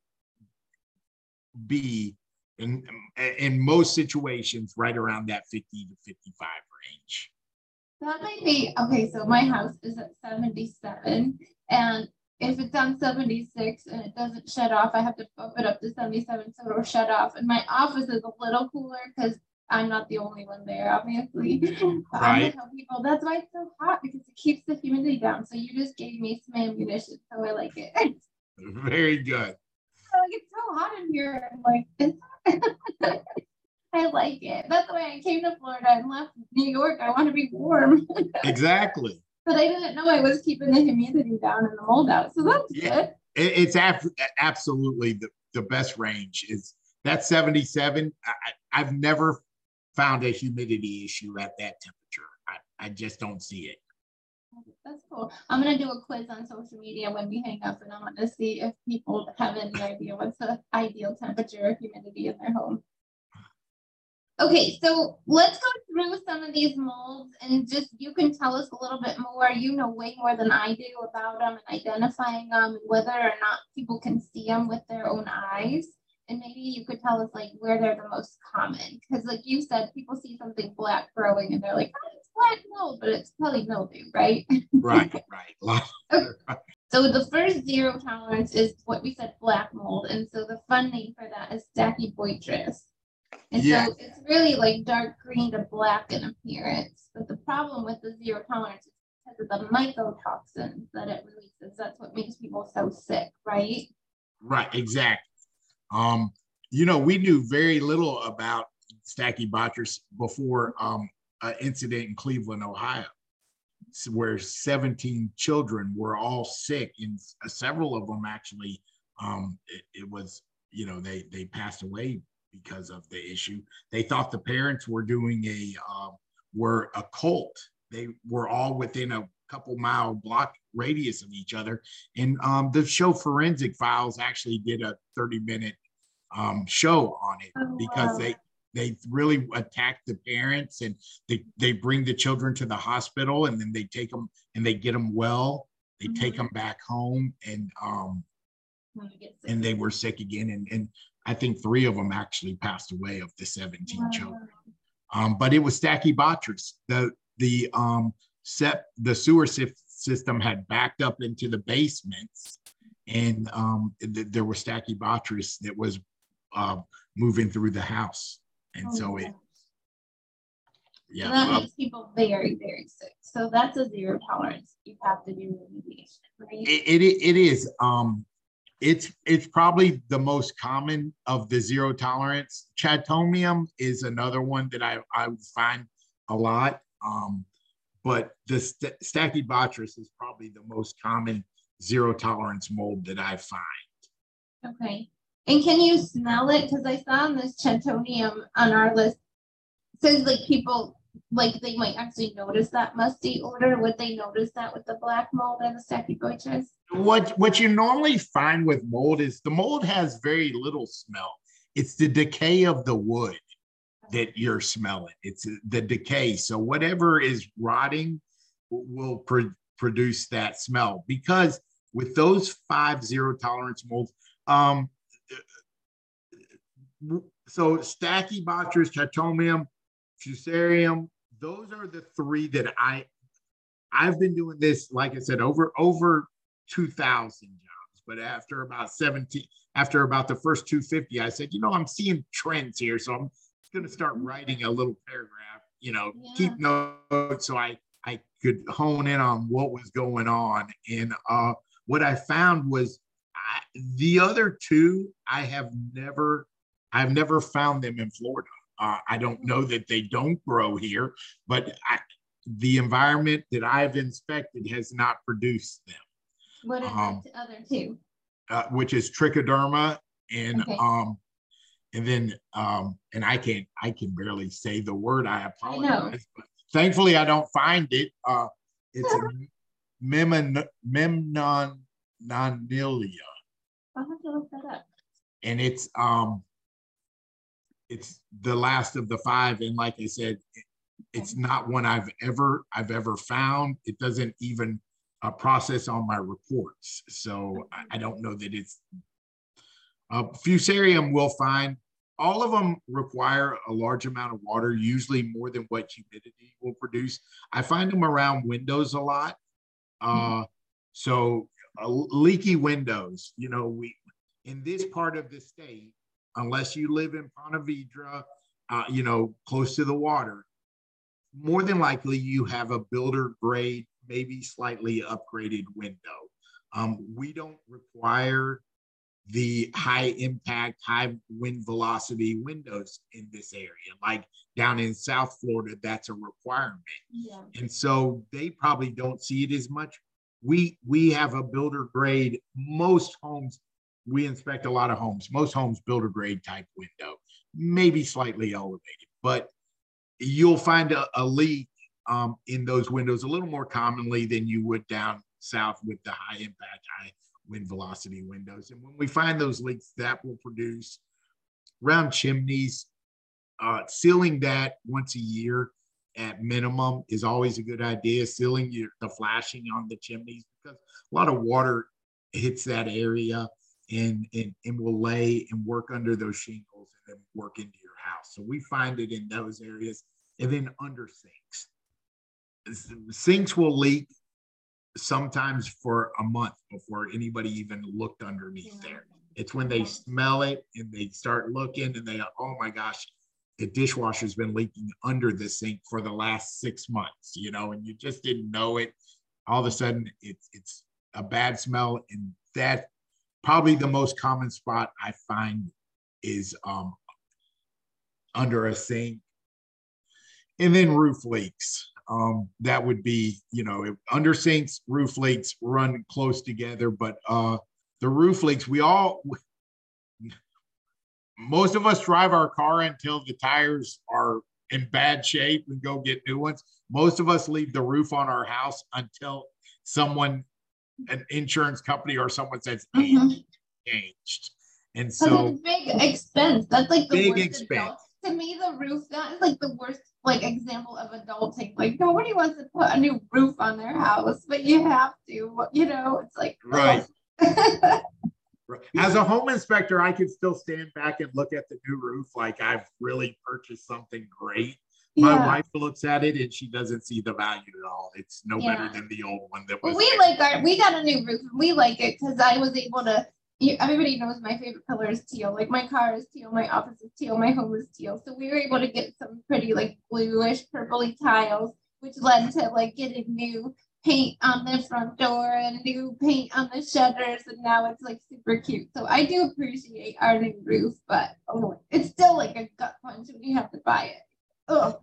be in in most situations right around that 50 to 55 range that might be okay so my house is at 77 and if it's on 76 and it doesn't shut off, I have to bump it up to 77 so it'll shut off. And my office is a little cooler because I'm not the only one there, obviously. Right. People that's why it's so hot because it keeps the humidity down. So you just gave me some ammunition, so I like it. Very good. Like it's so hot in here. I'm like it's I like it. That's why I came to Florida and left New York. I want to be warm. exactly but I didn't know I was keeping the humidity down and the mold out. So that's yeah, good. It's ab- absolutely the, the best range is that 77. I, I've never found a humidity issue at that temperature. I, I just don't see it. That's cool. I'm gonna do a quiz on social media when we hang up, and I want to see if people have any idea what's the ideal temperature or humidity in their home. Okay, so let's go through some of these molds and just you can tell us a little bit more. You know way more than I do about them and identifying them and whether or not people can see them with their own eyes. And maybe you could tell us like where they're the most common. Because like you said, people see something black growing and they're like, oh, it's black mold, but it's probably mildew, right? Right, right. So the first zero tolerance is what we said, black mold. And so the fun name for that is Stachybotrys. And yeah. so it's really like dark green to black in appearance. But the problem with the zero tolerance is because of the mycotoxins that it releases. That's what makes people so sick, right? Right, exactly. Um, you know, we knew very little about Stachybotrys before um, an incident in Cleveland, Ohio, where 17 children were all sick, and several of them actually, um, it, it was, you know, they they passed away because of the issue. They thought the parents were doing a uh, were a cult. They were all within a couple mile block radius of each other. And um, the show Forensic Files actually did a 30 minute um, show on it oh, because wow. they they really attack the parents and they, they bring the children to the hospital and then they take them and they get them well they mm-hmm. take them back home and um and they were sick again and, and i think three of them actually passed away of the 17 wow. children um, but it was stachybotrys the the um set the sewer system had backed up into the basements and um, th- there were stachybotrys that was uh, moving through the house. And oh, so it, yeah. So that well, makes people very, very sick. So that's a zero tolerance. You have to do remediation, right? It, it, it is. Um, it's it's probably the most common of the zero tolerance. Chaetomium is another one that I, I find a lot. Um, but the st- Stachybotrys is probably the most common zero tolerance mold that I find. Okay. And can you smell it? Because I saw on this chaetomium on our list says like people like they might actually notice that musty odor. Would they notice that with the black mold and the stachybotrys? What what you normally find with mold is the mold has very little smell. It's the decay of the wood that you're smelling. It's the decay. So whatever is rotting will pr- produce that smell because with those five zero tolerance molds, um, so Stachybotrys, Chaetomium, Fusarium, those are the three that I I've been doing this, like I said, over over 2,000 jobs. But after about 17, after about the first 250, I said, you know, I'm seeing trends here. So I'm going to start writing a little paragraph, you know, yeah. keep notes so I, I could hone in on what was going on. And uh, what I found was I, the other two, I have never I've never found them in Florida. Uh, I don't know that they don't grow here, but I, the environment that I've inspected has not produced them. What are um, the other two? Uh, which is trichoderma and okay. um, and then um, and I can't I can barely say the word. I apologize, I but thankfully I don't find it. Uh, it's a memnon memnonilia. I'll have to look that up. And it's um it's the last of the five. And like i said it's not one i've ever i've ever found. It doesn't even uh, process on my reports. So I, I don't know that it's uh, fusarium will find all of them require a large amount of water usually more than what humidity will produce. I find them around windows a lot. Uh, so uh, leaky windows you know we in this part of the state unless you live in Ponte Vedra, uh, you know, close to the water, more than likely you have a builder grade, maybe slightly upgraded window. Um, we don't require the high impact, high wind velocity windows in this area. Like down in South Florida, that's a requirement. Yeah. And so they probably don't see it as much. We we have a builder grade. Most homes we inspect a lot of homes. Most homes builder grade type window, maybe slightly elevated, but you'll find a, a leak um, in those windows a little more commonly than you would down south with the high impact, high wind velocity windows. And when we find those leaks, that will produce round chimneys. Uh, sealing that once a year at minimum is always a good idea. Sealing your, the flashing on the chimneys because a lot of water hits that area and, and, and will lay and work under those shingles and then work into your house. So we find it in those areas and then under sinks. Sinks will leak sometimes for a month before anybody even looked underneath yeah. there. It's when they smell it and they start looking and they, oh my gosh, the dishwasher's been leaking under the sink for the last six months, you know, and you just didn't know it. All of a sudden, it's it's a bad smell, and that probably the most common spot I find is um, under a sink. And then roof leaks. Um, that would be, you know, under sinks, roof leaks run close together, but uh, the roof leaks, we all, most of us drive our car until the tires are in bad shape and go get new ones. Most of us leave the roof on our house until someone, an insurance company or someone says, Mhm. changed. And so, big expense. That's like the Big worst expense. adult. To me, the roof that is like the worst like example of adulting. Like nobody wants to put a new roof on their house, but you have to. You know, it's like oh. Right. as a home inspector, I could still stand back and look at the new roof like I've really purchased something great. My yeah. wife looks at it and she doesn't see the value at all. It's no Yeah. better than the old one that Well, we like our we got a new roof and we like it because I was able to. You, everybody knows my favorite color is teal. Like my car is teal, my office is teal, my home is teal. So we were able to get some pretty like bluish, purpley tiles, which led to like getting new paint on the front door and new paint on the shutters, and now it's like super cute. So I do appreciate our new roof, but oh, it's still like a gut punch when you have to buy it.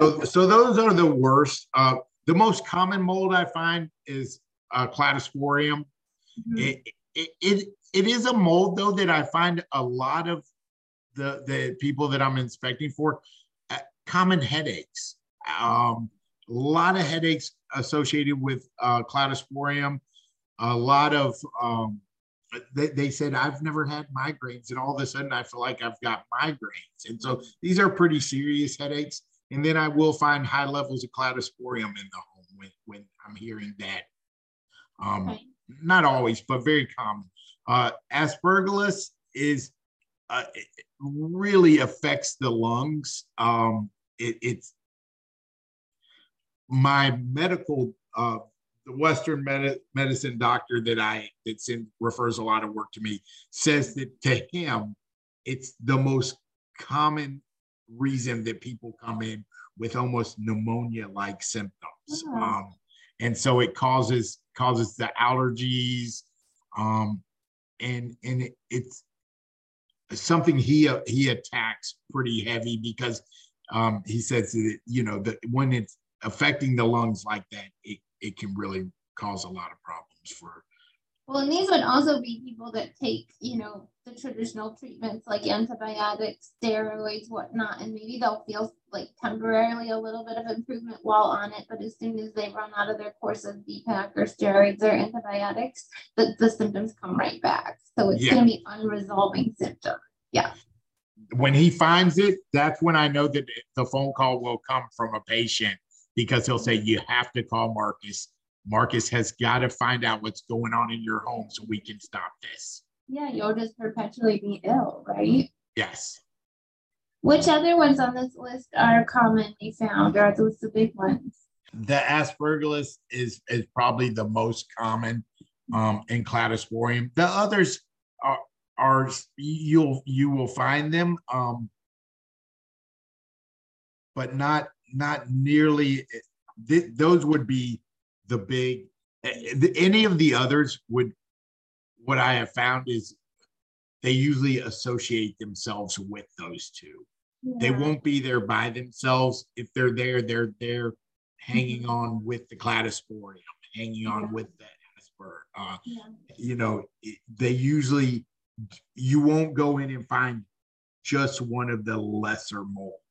So, so those are the worst. Uh, the most common mold I find is uh, cladosporium. It, it, it, it is a mold though that I find a lot of the, the people that I'm inspecting for uh, common headaches. Um, a lot of headaches associated with uh, cladosporium. A lot of um, they, they said I've never had migraines, and all of a sudden I feel like I've got migraines. And so these are pretty serious headaches. And then I will find high levels of cladosporium in the home when, when I'm hearing that. Um, Right. Not always, but very common. Uh, aspergillus is uh, really affects the lungs. Um, it, it's my medical, uh, the Western med- medicine doctor that I that's in refers a lot of work to me says that to him, it's the most common reason that people come in with almost pneumonia-like symptoms. Oh. Um, and so it causes causes the allergies um and and it, it's something he uh, he attacks pretty heavy because um he says that you know that when it's affecting the lungs like that it it can really cause a lot of problems for Well, and these would also be people that take, you know, the traditional treatments like antibiotics, steroids, whatnot, and maybe they'll feel like temporarily a little bit of improvement while on it, but as soon as they run out of their course of Z-Pak or steroids or antibiotics, the, the symptoms come right back. So it's Yeah. going to be unresolving symptoms. Yeah. When he finds it that's when i know that the phone call will come from a patient because he'll say you have to call Markus. Markus has got to find out what's going on in your home so we can stop this. Yeah, you'll just perpetually be ill, right? yes. Which other ones on this list are commonly found, or are those the big ones? the aspergillus is is probably the most common um in cladosporium. The others are are you'll you will find them um but not not nearly th- those would be the big any of the others would what i have found is they usually associate themselves with those two they won't be there by themselves. If they're there, they're there hanging on with the cladosporium, hanging on Yeah. with the asper. Uh, Yeah. you know, it- they usually, you won't go in and find just one of the lesser molds.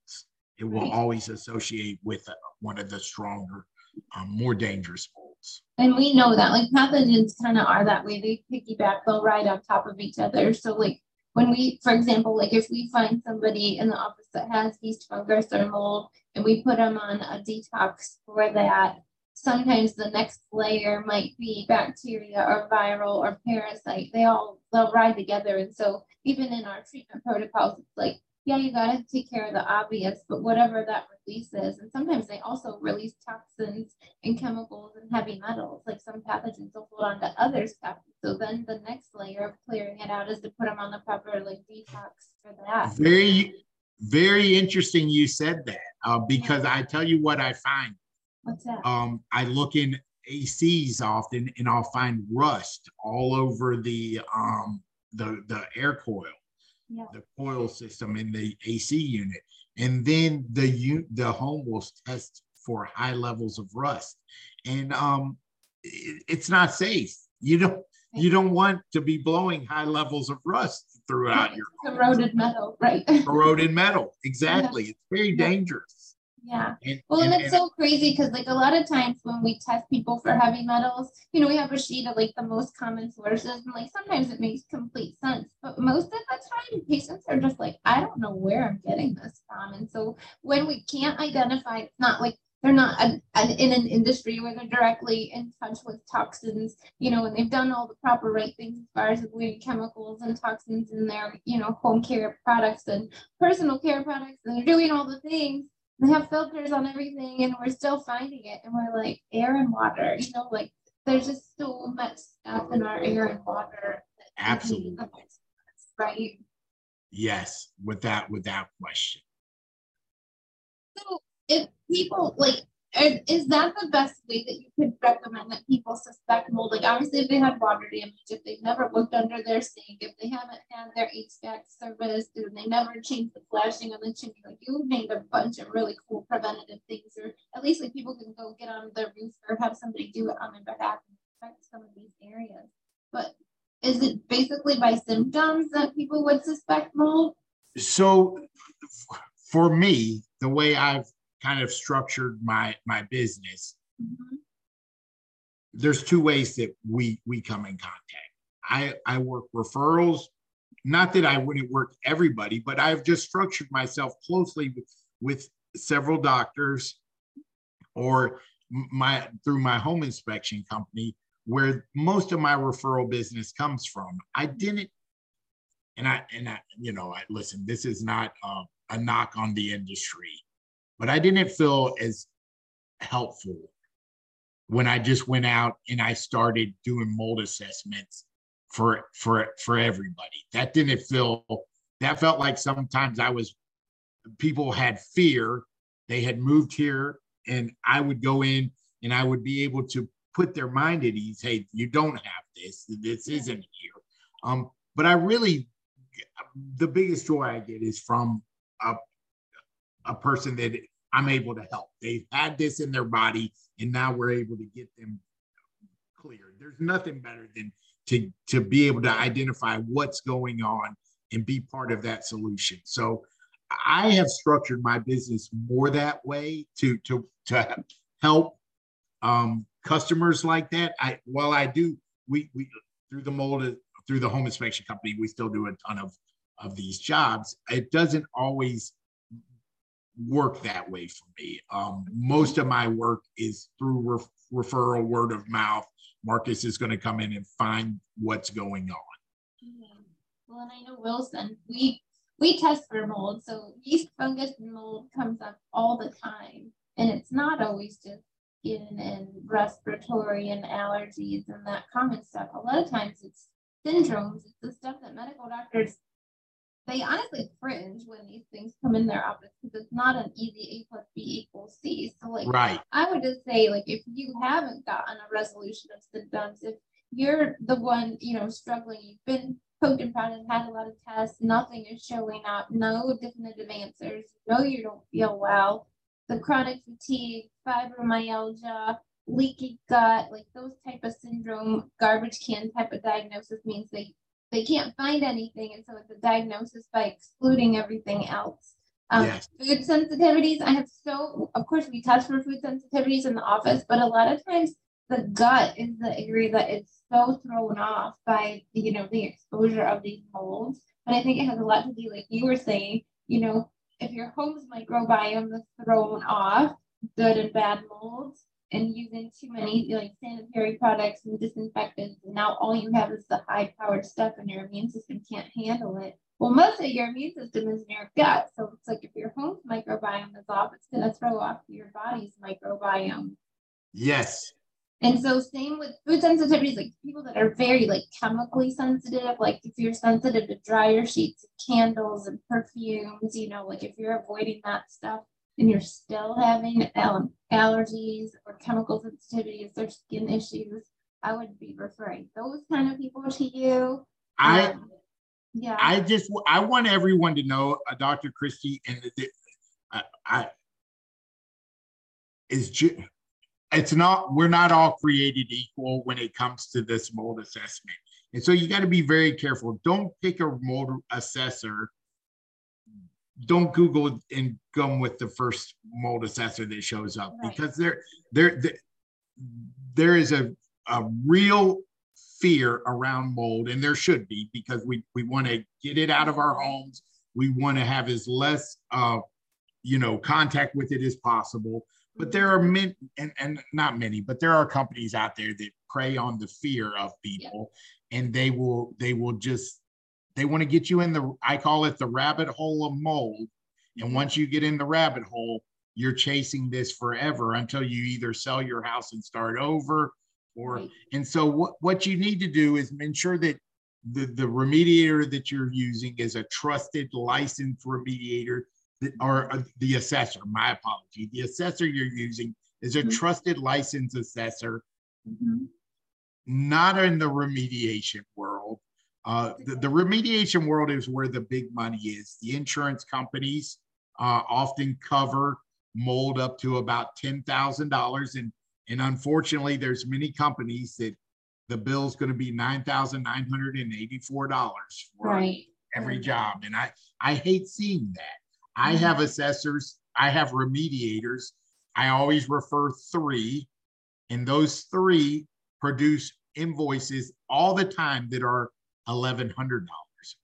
It will always associate with uh, one of the stronger, um, more dangerous molds. And we know that like pathogens kind of are that way. They piggyback, they'll ride on top of each other. So like when we, for example, like if we find somebody in the office that has yeast fungus or mold and we put them on a detox for that, sometimes the next layer might be bacteria or viral or parasite. They all they'll ride together. And so even in our treatment protocols, it's like, yeah, you gotta take care of the obvious, but whatever that releases, and sometimes they also release toxins and chemicals and heavy metals, like some pathogens will hold on to other stuff. So then the next layer of clearing it out is to put them on the proper like detox for that. Very, very interesting you said that uh, because I tell you what I find. What's that? um, I look in ACs often and I'll find rust all over the um, the the air coil, Yeah. the coil system in the AC unit, and then the u- the home will test for high levels of rust, and um, it- it's not safe. You don't you don't want to be blowing high levels of rust throughout your corroded metal, right? corroded metal. Exactly. Yeah. It's very dangerous. Yeah. And, well, and, and it's so crazy because, like, a lot of times when we test people for heavy metals, you know, we have a sheet of like the most common sources, and like sometimes it makes complete sense, but most of the time, patients are just like, I don't know where I'm getting this from. And so when we can't identify, it's not like they're not an, an, in an industry where they're directly in touch with toxins, you know, and they've done all the proper right things as far as avoiding chemicals and toxins in their, you know, home care products and personal care products, and they're doing all the things. They have filters on everything, and we're still finding it, and we're like air and water, you know, like there's just so much stuff in our air and water. Absolutely. Right. Yes, without without question. So if people like is that the best way that you could recommend that people suspect mold? Like obviously if they had water damage, if they've never looked under their sink, if they haven't had their HVAC serviced, and they never changed the flashing on the chimney, like you named a bunch of really cool preventative things, or at least like people can go get on their roof or have somebody do it on their behalf and affect some of these areas. But is it basically by symptoms that people would suspect mold? So for me, the way I've kind of structured my my business. Mm-hmm. there's two ways that we we come in contact. I i work referrals. Not that i wouldn't work everybody but i've just structured myself closely with, with several doctors or my through my home inspection company where most of my referral business comes from. I didn't and i and i you know i listen this is not uh, a knock on the industry but I didn't feel as helpful when I just went out and I started doing mold assessments for for for everybody. That didn't feel that felt like sometimes I was people had fear. They had moved here and I would go in and I would be able to put their mind at ease. Hey, you don't have this. This isn't here. Um, but I really the biggest joy I get is from a a person that I'm able to help. They've had this in their body, and now we're able to get them cleared. There's nothing better than to to be able to identify what's going on and be part of that solution. So I have structured my business more that way to to to help um, customers like that. I while I do we we through the mold through the home inspection company, we still do a ton of of these jobs. It doesn't always work that way for me. Um, most of my work is through ref- referral, word of mouth. Markus is going to come in and find what's going on. Mm-hmm. Well, and I know Wilson, we we test for mold, so yeast, fungus, and mold comes up all the time, and it's not always just skin and respiratory and allergies and that common stuff. A lot of times it's syndromes. It's the stuff that medical doctors they honestly cringe when these things come in their office because it's not an easy A plus B equals C. So like right. I would just say like if you haven't gotten a resolution of symptoms, if you're the one, you know, struggling, you've been poked and prodded, had a lot of tests, nothing is showing up, no definitive answers, no you don't feel well, the chronic fatigue, fibromyalgia, leaky gut, like those type of syndrome, garbage can type of diagnosis means they they can't find anything, and so it's a diagnosis by excluding everything else. Um, yes. Food sensitivities, I have so, of course, we test for food sensitivities in the office, but a lot of times the gut is the area that is so thrown off by, you know, the exposure of these molds. But I think it has a lot to do, like you were saying, you know, if your home's microbiome is thrown off, good and bad molds, and using too many like sanitary products and disinfectants, and now all you have is the high powered stuff, and your immune system can't handle it. Well, most of your immune system is in your gut. So it's like if your home's microbiome is off, it's going to throw off your body's microbiome. Yes. And so same with food sensitivities, like people that are very like chemically sensitive, like if you're sensitive to dryer sheets, candles and perfumes, you know, like if you're avoiding that stuff, and you're still having allergies or chemical sensitivities or skin issues, I would be referring those kind of people to you. I um, yeah. I just I want everyone to know, uh, Dr. Kristy, and the, I, I is ju- it's not we're not all created equal when it comes to this mold assessment and so you got to be very careful don't pick a mold assessor don't google and go with the first mold assessor that shows up right. because there there there is a, a real fear around mold and there should be because we we want to get it out of our homes we want to have as less uh you know contact with it as possible but there are many, and, and not many, but there are companies out there that prey on the fear of people, yeah. and they will they will just they want to get you in the I call it the rabbit hole of mold. And mm-hmm. once you get in the rabbit hole, you're chasing this forever until you either sell your house and start over, or right. and so what what you need to do is ensure that the the remediator that you're using is a trusted licensed remediator that, or uh, the assessor, my apology. The assessor you're using is a mm-hmm. trusted licensed assessor, mm-hmm. not in the remediation world. Uh, the, the, remediation world is where the big money is. The insurance companies uh, often cover mold up to about $10,000. And, and unfortunately, there's many companies that the bill is going to be $9,984 for right. every job. And I, I hate seeing that. I have assessors, I have remediators. I always refer three, and those three produce invoices all the time that are $1,100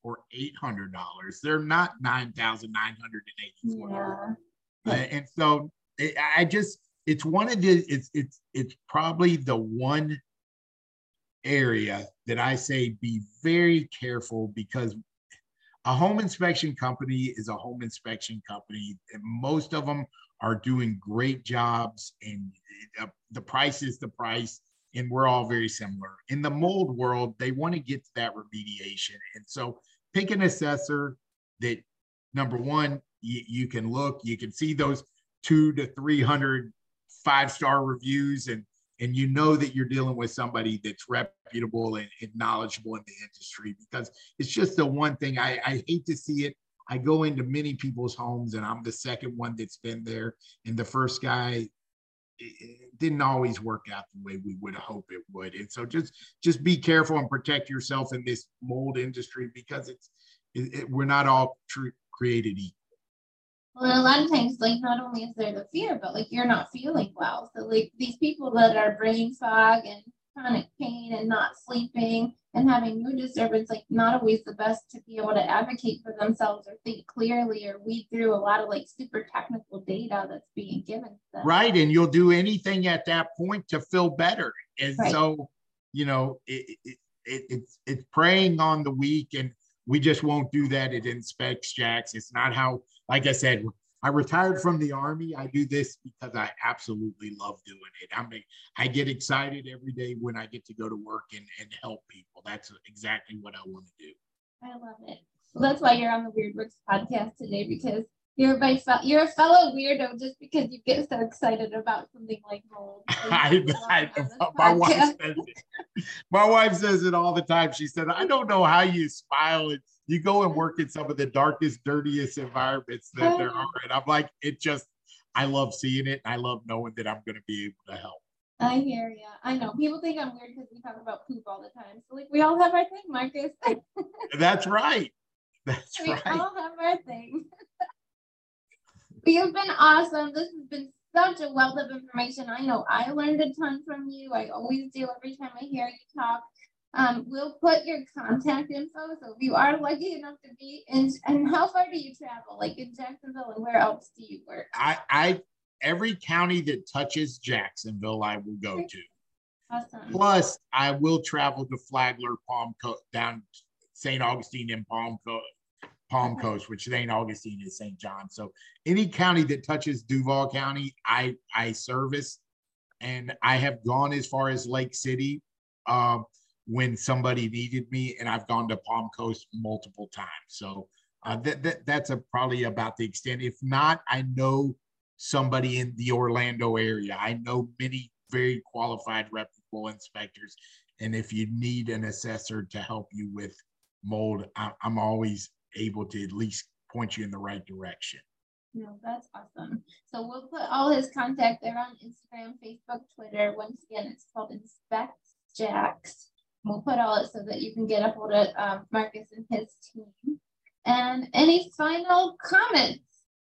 or $800. They're not 9,984. Yeah. Uh, and so it, I just, it's one of the, it's, it's, it's probably the one area that I say be very careful because a home inspection company is a home inspection company and most of them are doing great jobs and the price is the price and we're all very similar. In the mold world they want to get to that remediation. And so pick an assessor that number one you, you can look you can see those two to three hundred five star reviews and and you know that you're dealing with somebody that's reputable and, and, knowledgeable in the industry because it's just the one thing. I, I hate to see it. I go into many people's homes and i'm the second one that's been there. And the first guy it didn't always work out the way we would hope it would and so just just be careful and protect yourself in this mold industry because it's it, it, we're not all tr- created equal well, a lot of times, like not only is there the fear, but like you're not feeling well. So like these people that are brain fog and chronic pain and not sleeping and having mood disturbance, like not always the best to be able to advocate for themselves or think clearly or weed through a lot of like super technical data that's being given to them. Right. And you'll do anything at that point to feel better. And right. so, you know, it, it, it, it's it's preying on the weak and we just won't do that at Inspectz Jax. It's not how like I said, I retired from the army. I do this because I absolutely love doing it. I mean, I get excited every day when I get to go to work and, and help people. That's exactly what I want to do. I love it. Well, that's why you're on the Weird Works podcast today because you're my you're a fellow weirdo just because you get so excited about something like mold. I, I, my wife says it. My wife says it all the time. She said, "I don't know how you smile and you go and work in some of the darkest, dirtiest environments that there oh. are. And I'm like, it just, I love seeing it. I love knowing that I'm going to be able to help. I hear you. I know people think I'm weird because we talk about poop all the time. So like we all have our thing, Markus. That's right. That's we right. We all have our thing. You've been awesome. This has been such a wealth of information. I know I learned a ton from you. I always do every time I hear you talk. Um, we'll put your contact info. So if you are lucky enough to be in, and how far do you travel? Like in Jacksonville, and where else do you work? I, I every county that touches Jacksonville, I will go to. Awesome. Plus, I will travel to Flagler, Palm Coast, down St. Augustine and Palm Coast. Palm okay. Coast, which St. Augustine is St. John. So any county that touches Duval County, I I service, and I have gone as far as Lake City. Um, when somebody needed me, and I've gone to Palm Coast multiple times. So uh, that, that that's a, probably about the extent. If not, I know somebody in the Orlando area. I know many very qualified, reputable inspectors, and if you need an assessor to help you with mold, I, I'm always able to at least point you in the right direction. No, that's awesome. So we'll put all his contact there on Instagram, Facebook, Twitter. Once again, it's called Inspectz Jax. We'll put all it so that you can get a hold of um, Markus and his team. And any final comments?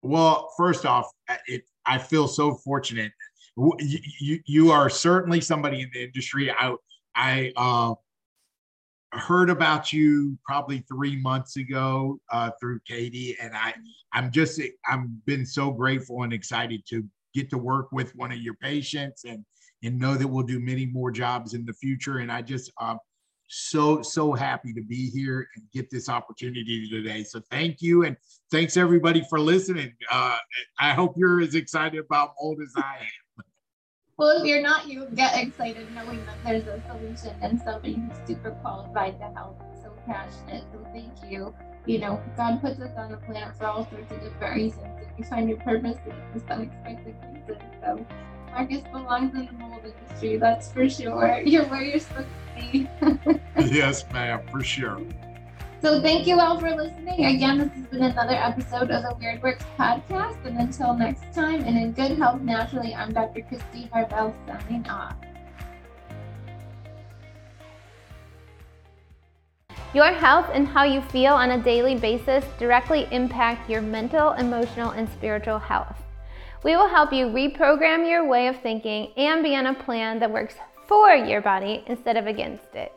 Well, first off, it, I feel so fortunate. You, you, you are certainly somebody in the industry. I, I uh, heard about you probably three months ago uh, through Katie, and I, I'm just, I'm been so grateful and excited to get to work with one of your patients and and know that we'll do many more jobs in the future. And I just, um, so so happy to be here and get this opportunity today. So thank you. And thanks everybody for listening. Uh, i hope you're as excited about mold as i am. Well if you're not you get excited knowing that there's a solution and somebody who's super qualified to help. So passionate. So thank you. You know god puts us on the planet for all sorts of different reasons. And you find your purpose in this unexpected reason. So Markus belongs in the mold industry that's for sure you're where you're supposed to be. yes, ma'am, for sure. So thank you all for listening. Again, this has been another episode of the Weird Works podcast. And until next time, and in good health naturally, I'm Dr. Kristy Harvell signing off. Your health and how you feel on a daily basis directly impact your mental, emotional, and spiritual health. We will help you reprogram your way of thinking and be on a plan that works for your body instead of against it.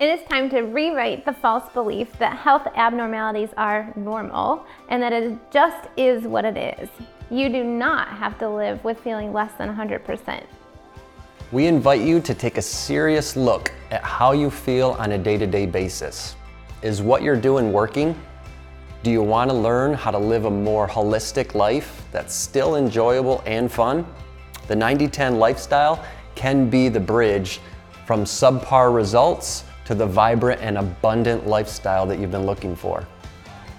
It is time to rewrite the false belief that health abnormalities are normal and that it just is what it is. You do not have to live with feeling less than 100%. We invite you to take a serious look at how you feel on a day to day basis. Is what you're doing working? Do you want to learn how to live a more holistic life that's still enjoyable and fun? The 90 10 lifestyle can be the bridge from subpar results to the vibrant and abundant lifestyle that you've been looking for.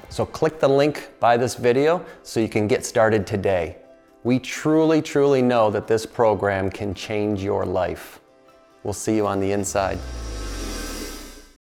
So click the link by this video so you can get started today. We truly, truly know that this program can change your life. We'll see you on the inside.